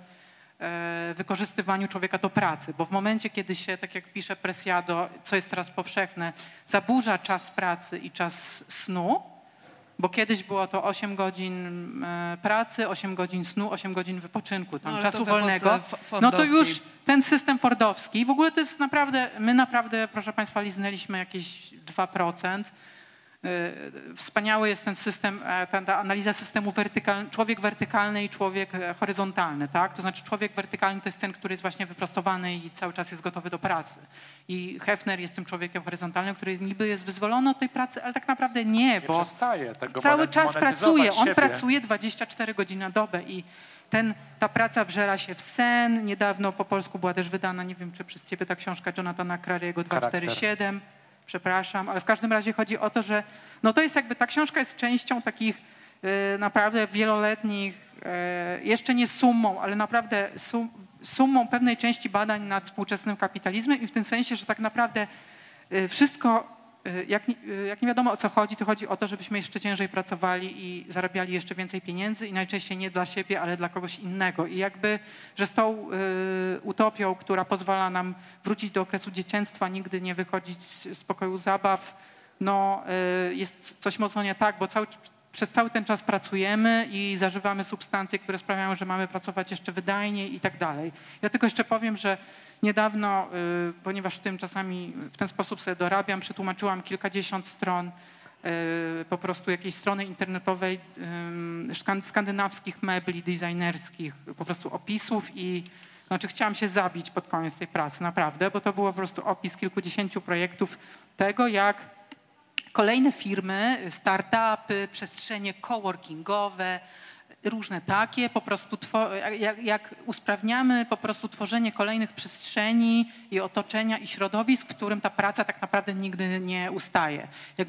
wykorzystywaniu człowieka do pracy, bo w momencie, kiedy się, tak jak pisze Presiado, co jest teraz powszechne, zaburza czas pracy i czas snu, bo kiedyś było to 8 godzin e, pracy, 8 godzin snu, 8 godzin wypoczynku, tam No, czasu wolnego, no to już ten system fordowski, w ogóle to jest naprawdę, my naprawdę, proszę Państwa, liznęliśmy jakieś 2%. Y, Wspaniały jest ten system, e, ta analiza systemu wertykal, człowiek wertykalny i człowiek e, horyzontalny, tak? To znaczy człowiek wertykalny to jest ten, który jest właśnie wyprostowany i cały czas jest gotowy do pracy. I Hefner jest tym człowiekiem horyzontalnym, który niby jest wyzwolony od tej pracy, ale tak naprawdę nie, Nie bo tego cały czas pracuje. On siebie. pracuje 24 godziny na dobę i ten, ta praca wżera się w sen. Niedawno po polsku była też wydana, nie wiem czy przez ciebie ta książka Jonathana Crariego Charakter. 247. Przepraszam, ale w każdym razie chodzi o to, że no to jest jakby ta książka jest częścią takich y, naprawdę wieloletnich, y, jeszcze nie sumą, ale naprawdę sum, sumą pewnej części badań nad współczesnym kapitalizmem i w tym sensie, że tak naprawdę y, wszystko jak, nie- y, jak nie wiadomo o co chodzi, to chodzi o to, żebyśmy jeszcze ciężej pracowali i zarabiali jeszcze więcej pieniędzy i najczęściej nie dla siebie, ale dla kogoś innego. I jakby, że z tą y, utopią, która pozwala nam wrócić do okresu dzieciństwa, nigdy nie wychodzić z pokoju zabaw, no y, jest coś mocno nie tak, bo cały, przez cały ten czas pracujemy i zażywamy substancje, które sprawiają, że mamy pracować jeszcze wydajniej i tak dalej. Ja tylko jeszcze powiem, że niedawno, y, ponieważ tym czasami w ten sposób sobie dorabiam, przetłumaczyłam kilkadziesiąt stron y, po prostu jakiejś strony internetowej skandynawskich mebli designerskich, po prostu opisów i znaczy chciałam się zabić pod koniec tej pracy, naprawdę, bo to było po prostu opis kilkudziesięciu projektów tego, jak kolejne firmy, startupy, przestrzenie coworkingowe, różne takie, po prostu two, jak, jak usprawniamy po prostu tworzenie kolejnych przestrzeni i otoczenia i środowisk, w którym ta praca tak naprawdę nigdy nie ustaje. Jak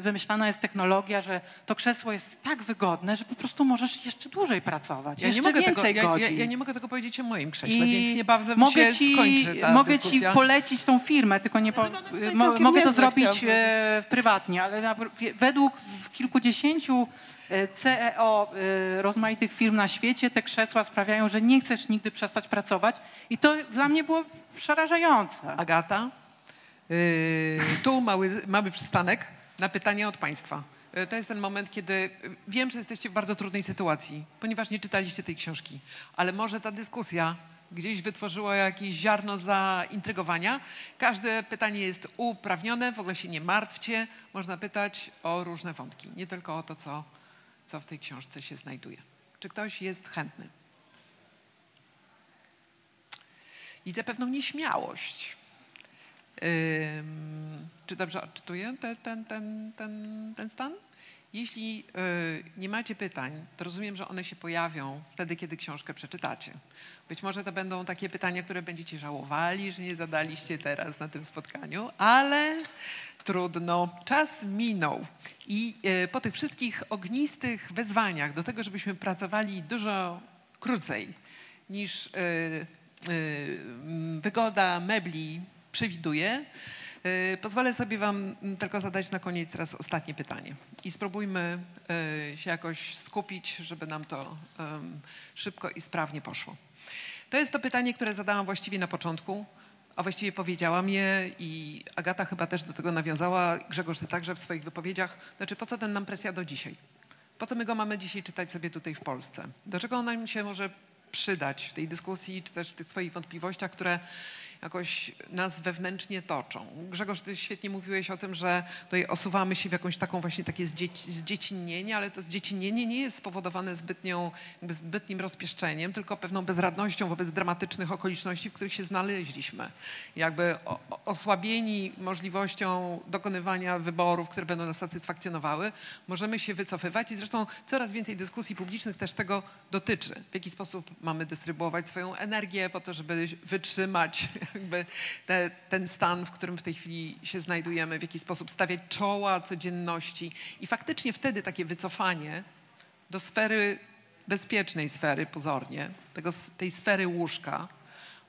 wymyślana jest technologia, że to krzesło jest tak wygodne, że po prostu możesz jeszcze dłużej pracować, Ja nie, jeszcze mogę tego, więcej ja, ja, godzin. ja nie mogę tego powiedzieć o moim krześle, I więc niebawem mogę się ci, skończy ta Mogę ci dyskusja. polecić tą firmę, tylko nie po, mo, mogę to zrobić e, prywatnie, ale na, według w kilkudziesięciu CEO e, rozmaitych firm na świecie te krzesła sprawiają, że nie chcesz nigdy przestać pracować i to dla mnie było przerażające. Agata, yy, tu mały, mały przystanek na pytania od Państwa. To jest ten moment, kiedy wiem, że jesteście w bardzo trudnej sytuacji, ponieważ nie czytaliście tej książki, ale może ta dyskusja gdzieś wytworzyła jakieś ziarno zaintrygowania. Każde pytanie jest uprawnione, w ogóle się nie martwcie. Można pytać o różne wątki, nie tylko o to, co, co w tej książce się znajduje. Czy ktoś jest chętny? Widzę pewną nieśmiałość. Czy dobrze odczytuję te, ten, ten, ten, ten stan? Jeśli y, nie macie pytań, to rozumiem, że one się pojawią wtedy, kiedy książkę przeczytacie. Być może to będą takie pytania, które będziecie żałowali, że nie zadaliście teraz na tym spotkaniu, ale trudno. Czas minął. I y, po tych wszystkich ognistych wezwaniach do tego, żebyśmy pracowali dużo krócej niż y, mm, wygoda mebli przewiduje. Pozwolę sobie Wam tylko zadać na koniec teraz ostatnie pytanie i spróbujmy się jakoś skupić, żeby nam to szybko i sprawnie poszło. To jest to pytanie, które zadałam właściwie na początku, a właściwie powiedziałam je i Agata chyba też do tego nawiązała, Grzegorz ty także w swoich wypowiedziach. Znaczy, po co ten nam presja do dzisiaj? Po co my go mamy dzisiaj czytać sobie tutaj w Polsce? Do czego on nam się może przydać w tej dyskusji, czy też w tych swoich wątpliwościach, które jakoś nas wewnętrznie toczą. Grzegorz, ty świetnie mówiłeś o tym, że tutaj osuwamy się w jakąś taką właśnie takie zdzieci, zdziecinnienie, ale to zdziecinnienie nie jest spowodowane zbytnią, zbytnim rozpieszczeniem, tylko pewną bezradnością wobec dramatycznych okoliczności, w których się znaleźliśmy. Jakby osłabieni możliwością dokonywania wyborów, które będą nas satysfakcjonowały, możemy się wycofywać i zresztą coraz więcej dyskusji publicznych też tego dotyczy. W jaki sposób mamy dystrybuować swoją energię po to, żeby wytrzymać jakby te, ten stan, w którym w tej chwili się znajdujemy, w jaki sposób stawiać czoła codzienności. I faktycznie wtedy takie wycofanie do sfery, bezpiecznej sfery pozornie, tego, tej sfery łóżka,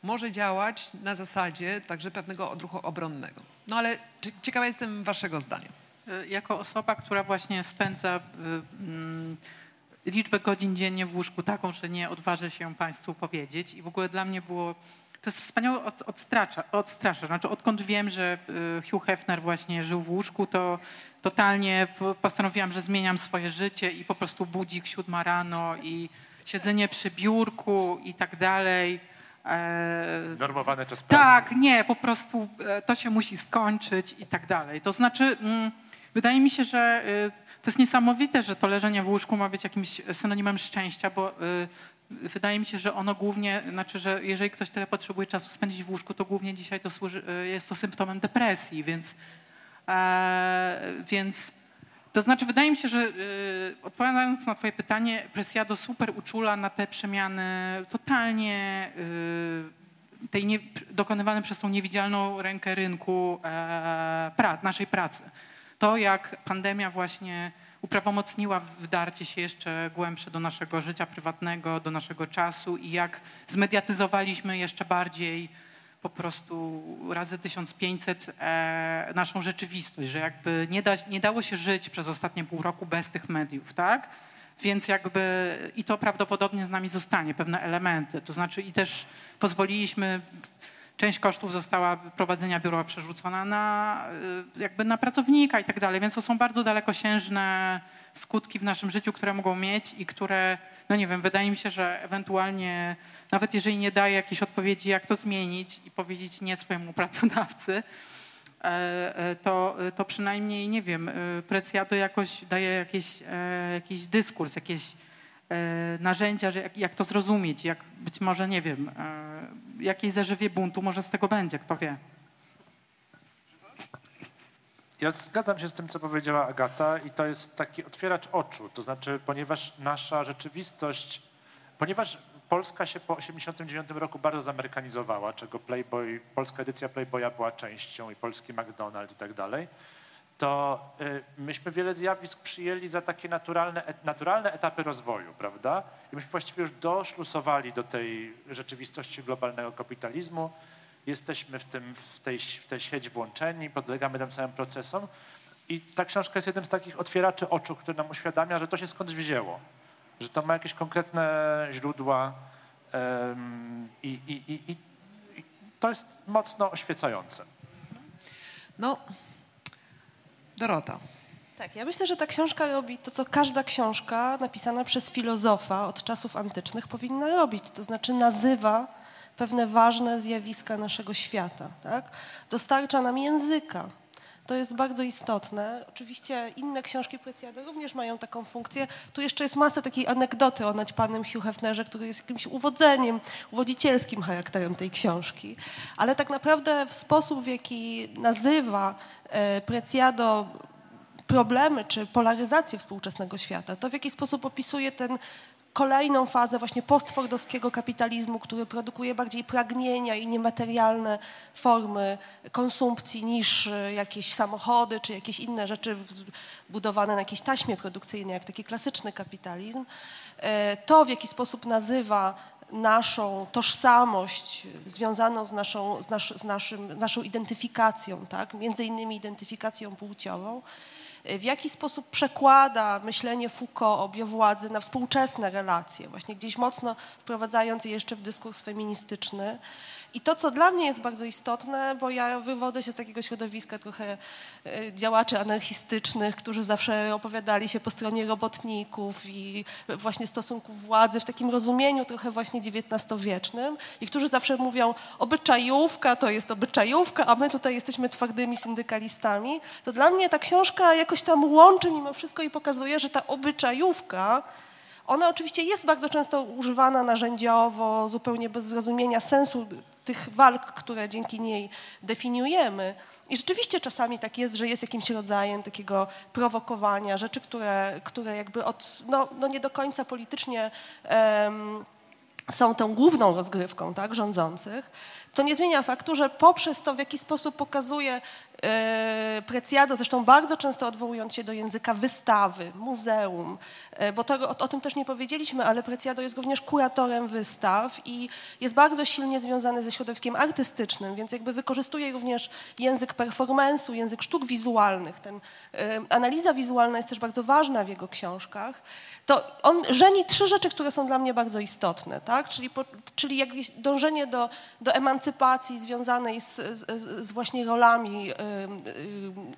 może działać na zasadzie także pewnego odruchu obronnego. No ale ciekawa jestem waszego zdania. Y, Jako osoba, która właśnie spędza y, mm, liczbę godzin dziennie w łóżku taką, że nie odważę się Państwu powiedzieć i w ogóle dla mnie było, to jest wspaniałe od, odstracza, odstrasza. Znaczy odkąd wiem, że y, Hugh Hefner właśnie żył w łóżku, to totalnie po- postanowiłam, że zmieniam swoje życie i po prostu budzik siódma rano i siedzenie przy biurku i tak dalej. E, Normowany czas pracy. tak, nie, po prostu e, to się musi skończyć i tak dalej. To znaczy, mm, wydaje mi się, że y, to jest niesamowite, że to leżenie w łóżku ma być jakimś synonimem szczęścia, bo y, wydaje mi się, że ono głównie, znaczy, że jeżeli ktoś tyle potrzebuje czasu spędzić w łóżku, to głównie dzisiaj to służy, y, jest to symptomem depresji, więc, e, więc to znaczy, wydaje mi się, że y, odpowiadając na twoje pytanie, Presiado super uczula na te przemiany totalnie y, tej nie, dokonywane przez tą niewidzialną rękę rynku e, pra, naszej pracy. To, jak pandemia właśnie uprawomocniła wdarcie się jeszcze głębsze do naszego życia prywatnego, do naszego czasu i jak zmediatyzowaliśmy jeszcze bardziej po prostu razy 1500 e, naszą rzeczywistość, że jakby nie, da, nie dało się żyć przez ostatnie pół roku bez tych mediów, tak? Więc jakby i to prawdopodobnie z nami zostanie, pewne elementy. To znaczy i też pozwoliliśmy, część kosztów została prowadzenia biura przerzucona na, y, jakby na pracownika i tak dalej, więc to są bardzo dalekosiężne skutki w naszym życiu, które mogą mieć i które, no nie wiem, wydaje mi się, że ewentualnie, nawet jeżeli nie daje jakiejś odpowiedzi, jak to zmienić i powiedzieć nie swojemu pracodawcy, e, e, to, to przynajmniej, nie wiem, e, Preciado jakoś daje jakieś, jakiś dyskurs, jakieś narzędzia, że jak, jak to zrozumieć, jak być może, nie wiem, jakieś zażywie buntu może z tego będzie, kto wie. Ja zgadzam się z tym, co powiedziała Agata i to jest taki otwieracz oczu, to znaczy, ponieważ nasza rzeczywistość, ponieważ Polska się po 1989 roku bardzo zamerykanizowała, czego Playboy, polska edycja Playboya była częścią i polski McDonald's i tak dalej, to y, myśmy wiele zjawisk przyjęli za takie naturalne, naturalne etapy rozwoju, prawda? I myśmy właściwie już doszlusowali do tej rzeczywistości globalnego kapitalizmu, jesteśmy w, tym, w, tej, w tej sieć włączeni, podlegamy tym samym procesom. I ta książka jest jednym z takich otwieraczy oczu, który nam uświadamia, że to się skądś wzięło, że to ma jakieś konkretne źródła um, i, i, i, i, to jest mocno oświecające. No, Dorota. Tak, ja myślę, że ta książka robi to, co każda książka napisana przez filozofa od czasów antycznych powinna robić, to znaczy nazywa pewne ważne zjawiska naszego świata. Tak? Dostarcza nam języka. To jest bardzo istotne. Oczywiście inne książki Preciado również mają taką funkcję. Tu jeszcze jest masa takiej anegdoty o naćpanym Hugh Hefnerze, który jest jakimś uwodzeniem, uwodzicielskim charakterem tej książki. Ale tak naprawdę w sposób, w jaki nazywa e, Preciado problemy czy polaryzację współczesnego świata, to w jaki sposób opisuje ten kolejną fazę właśnie postfordowskiego kapitalizmu, który produkuje bardziej pragnienia i niematerialne formy konsumpcji niż e, jakieś samochody czy jakieś inne rzeczy budowane na jakiejś taśmie produkcyjnej, jak taki klasyczny kapitalizm. E, to, w jaki sposób nazywa naszą tożsamość związaną z naszą, z, nasz, z naszym, naszą identyfikacją, tak? między innymi identyfikacją płciową, w jaki sposób przekłada myślenie Foucault o biowładzy na współczesne relacje, właśnie gdzieś mocno wprowadzając je jeszcze w dyskurs feministyczny. I to, co dla mnie jest bardzo istotne, bo ja wywodzę się z takiego środowiska trochę e, działaczy anarchistycznych, którzy zawsze opowiadali się po stronie robotników i właśnie stosunków władzy w takim rozumieniu trochę właśnie XIX-wiecznym i którzy zawsze mówią, obyczajówka to jest obyczajówka, a my tutaj jesteśmy twardymi syndykalistami, to dla mnie ta książka jakoś tam łączy mimo wszystko i pokazuje, że ta obyczajówka ona oczywiście jest bardzo często używana narzędziowo, zupełnie bez zrozumienia sensu tych walk, które dzięki niej definiujemy. I rzeczywiście czasami tak jest, że jest jakimś rodzajem takiego prowokowania, rzeczy, które, które jakby od, no, no nie do końca politycznie um, są tą główną rozgrywką tak, rządzących, to nie zmienia faktu, że poprzez to, w jaki sposób pokazuje Preciado, zresztą bardzo często odwołując się do języka wystawy, muzeum, e, bo to, o, o, tym też nie powiedzieliśmy, ale Preciado jest również kuratorem wystaw i jest bardzo silnie związany ze środowiskiem artystycznym, więc jakby wykorzystuje również język performance'u, język sztuk wizualnych. Ten, e, analiza wizualna jest też bardzo ważna w jego książkach. To on żeni trzy rzeczy, które są dla mnie bardzo istotne, tak? czyli, po, czyli dążenie do, do emancypacji związanej z, z, z właśnie rolami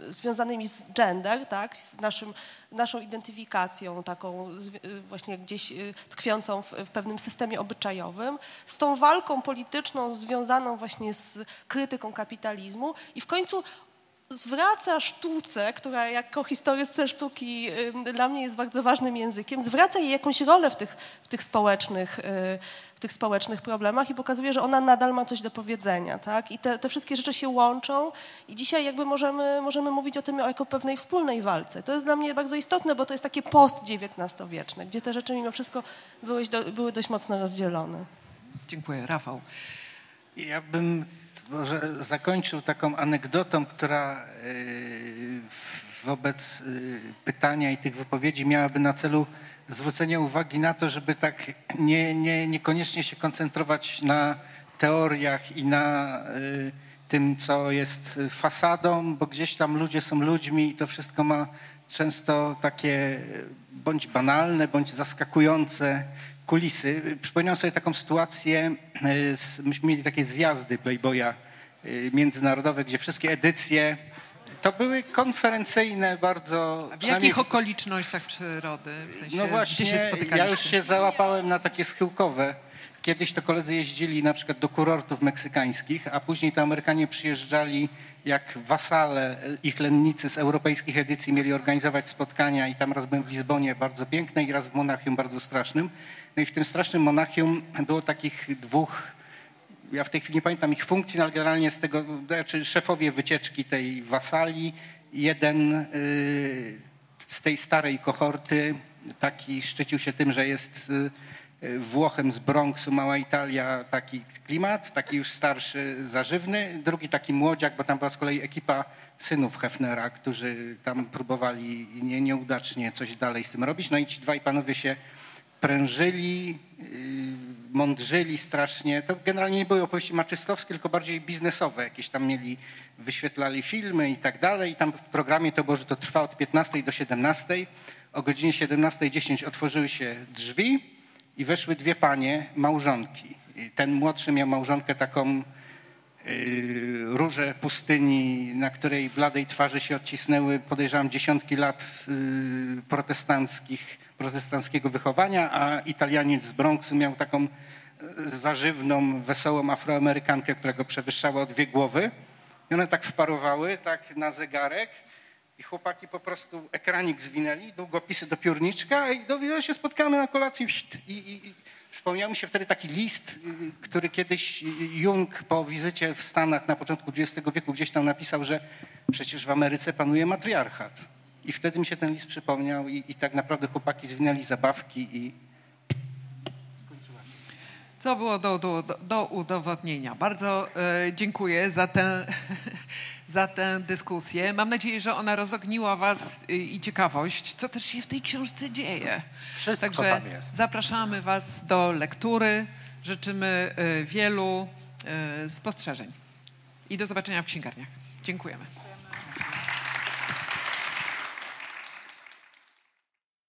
związanymi z gender, tak, z naszym, naszą identyfikacją taką y, właśnie gdzieś y, tkwiącą w, w pewnym systemie obyczajowym, z tą walką polityczną związaną właśnie z krytyką kapitalizmu i w końcu zwraca sztuce, która jako historyce sztuki dla mnie jest bardzo ważnym językiem, zwraca jej jakąś rolę w tych, w tych, społecznych, y, w tych społecznych problemach i pokazuje, że ona nadal ma coś do powiedzenia. Tak? I te, te wszystkie rzeczy się łączą i dzisiaj jakby możemy, możemy mówić o tym jako pewnej wspólnej walce. To jest dla mnie bardzo istotne, bo to jest takie post-XIX-wieczne, gdzie te rzeczy mimo wszystko były, były dość mocno rozdzielone. Dziękuję. Rafał. Ja bym może zakończył taką anegdotą, która y, wobec y, pytania i tych wypowiedzi miałaby na celu zwrócenie uwagi na to, żeby tak nie, nie, niekoniecznie się koncentrować na teoriach i na y, tym, co jest fasadą, bo gdzieś tam ludzie są ludźmi i to wszystko ma często takie bądź banalne, bądź zaskakujące kulisy. Przypominam sobie taką sytuację, z- myśmy mieli takie zjazdy Playboya y, międzynarodowe, gdzie wszystkie edycje to były konferencyjne bardzo... A w jakich okolicznościach przyrody? W sensie, no gdzie właśnie, się ja już się załapałem na takie schyłkowe. Kiedyś to koledzy jeździli na przykład do kurortów meksykańskich, a później to Amerykanie przyjeżdżali jak wasale, ich lennicy z europejskich edycji mieli organizować spotkania i tam raz byłem w Lizbonie bardzo piękne i raz w Monachium bardzo strasznym. No i w tym strasznym Monachium było takich dwóch ja w tej chwili nie pamiętam ich funkcji, no ale generalnie z tego, znaczy szefowie wycieczki tej wasali, jeden y, z tej starej kohorty taki szczycił się tym, że jest y, Włochem z Bronxu, mała Italia, taki klimat, taki już starszy, zażywny. Drugi taki młodziak, bo tam była z kolei ekipa synów Hefnera, którzy tam próbowali nie, nieudacznie coś dalej z tym robić. No i ci dwaj panowie się prężyli, yy, mądrzyli strasznie. To generalnie nie były opowieści maczystowskie, tylko bardziej biznesowe. Jakieś tam mieli, wyświetlali filmy i tak dalej. I tam w programie to było, że to trwa od 15 do 17. O godzinie 17.10 otworzyły się drzwi i weszły dwie panie, małżonki. I ten młodszy miał małżonkę taką yy, róże pustyni, na której bladej twarzy się odcisnęły, podejrzewam, dziesiątki lat yy, protestanckich, protestanckiego wychowania, a Italianiec z Bronxu miał taką yy, zażywną, wesołą Afroamerykankę, która go przewyższała o dwie głowy. I one tak wparowały, tak na zegarek i chłopaki po prostu ekranik zwinęli, długopisy do piórniczka i do, się spotkamy na kolacji. I, i, i przypomniał mi się wtedy taki list, y, który kiedyś Jung po wizycie w Stanach na początku XX wieku gdzieś tam napisał, że przecież w Ameryce panuje matriarchat. I wtedy mi się ten list przypomniał i, i tak naprawdę chłopaki zwinęli zabawki i Co było do, do, do, do udowodnienia. Bardzo e, dziękuję za tę, za tę dyskusję. Mam nadzieję, że ona rozogniła Was y, i ciekawość, co też się w tej książce dzieje. Wszystko Także tam jest. zapraszamy Was do lektury. Życzymy e, wielu e, spostrzeżeń. I do zobaczenia w księgarniach. Dziękujemy.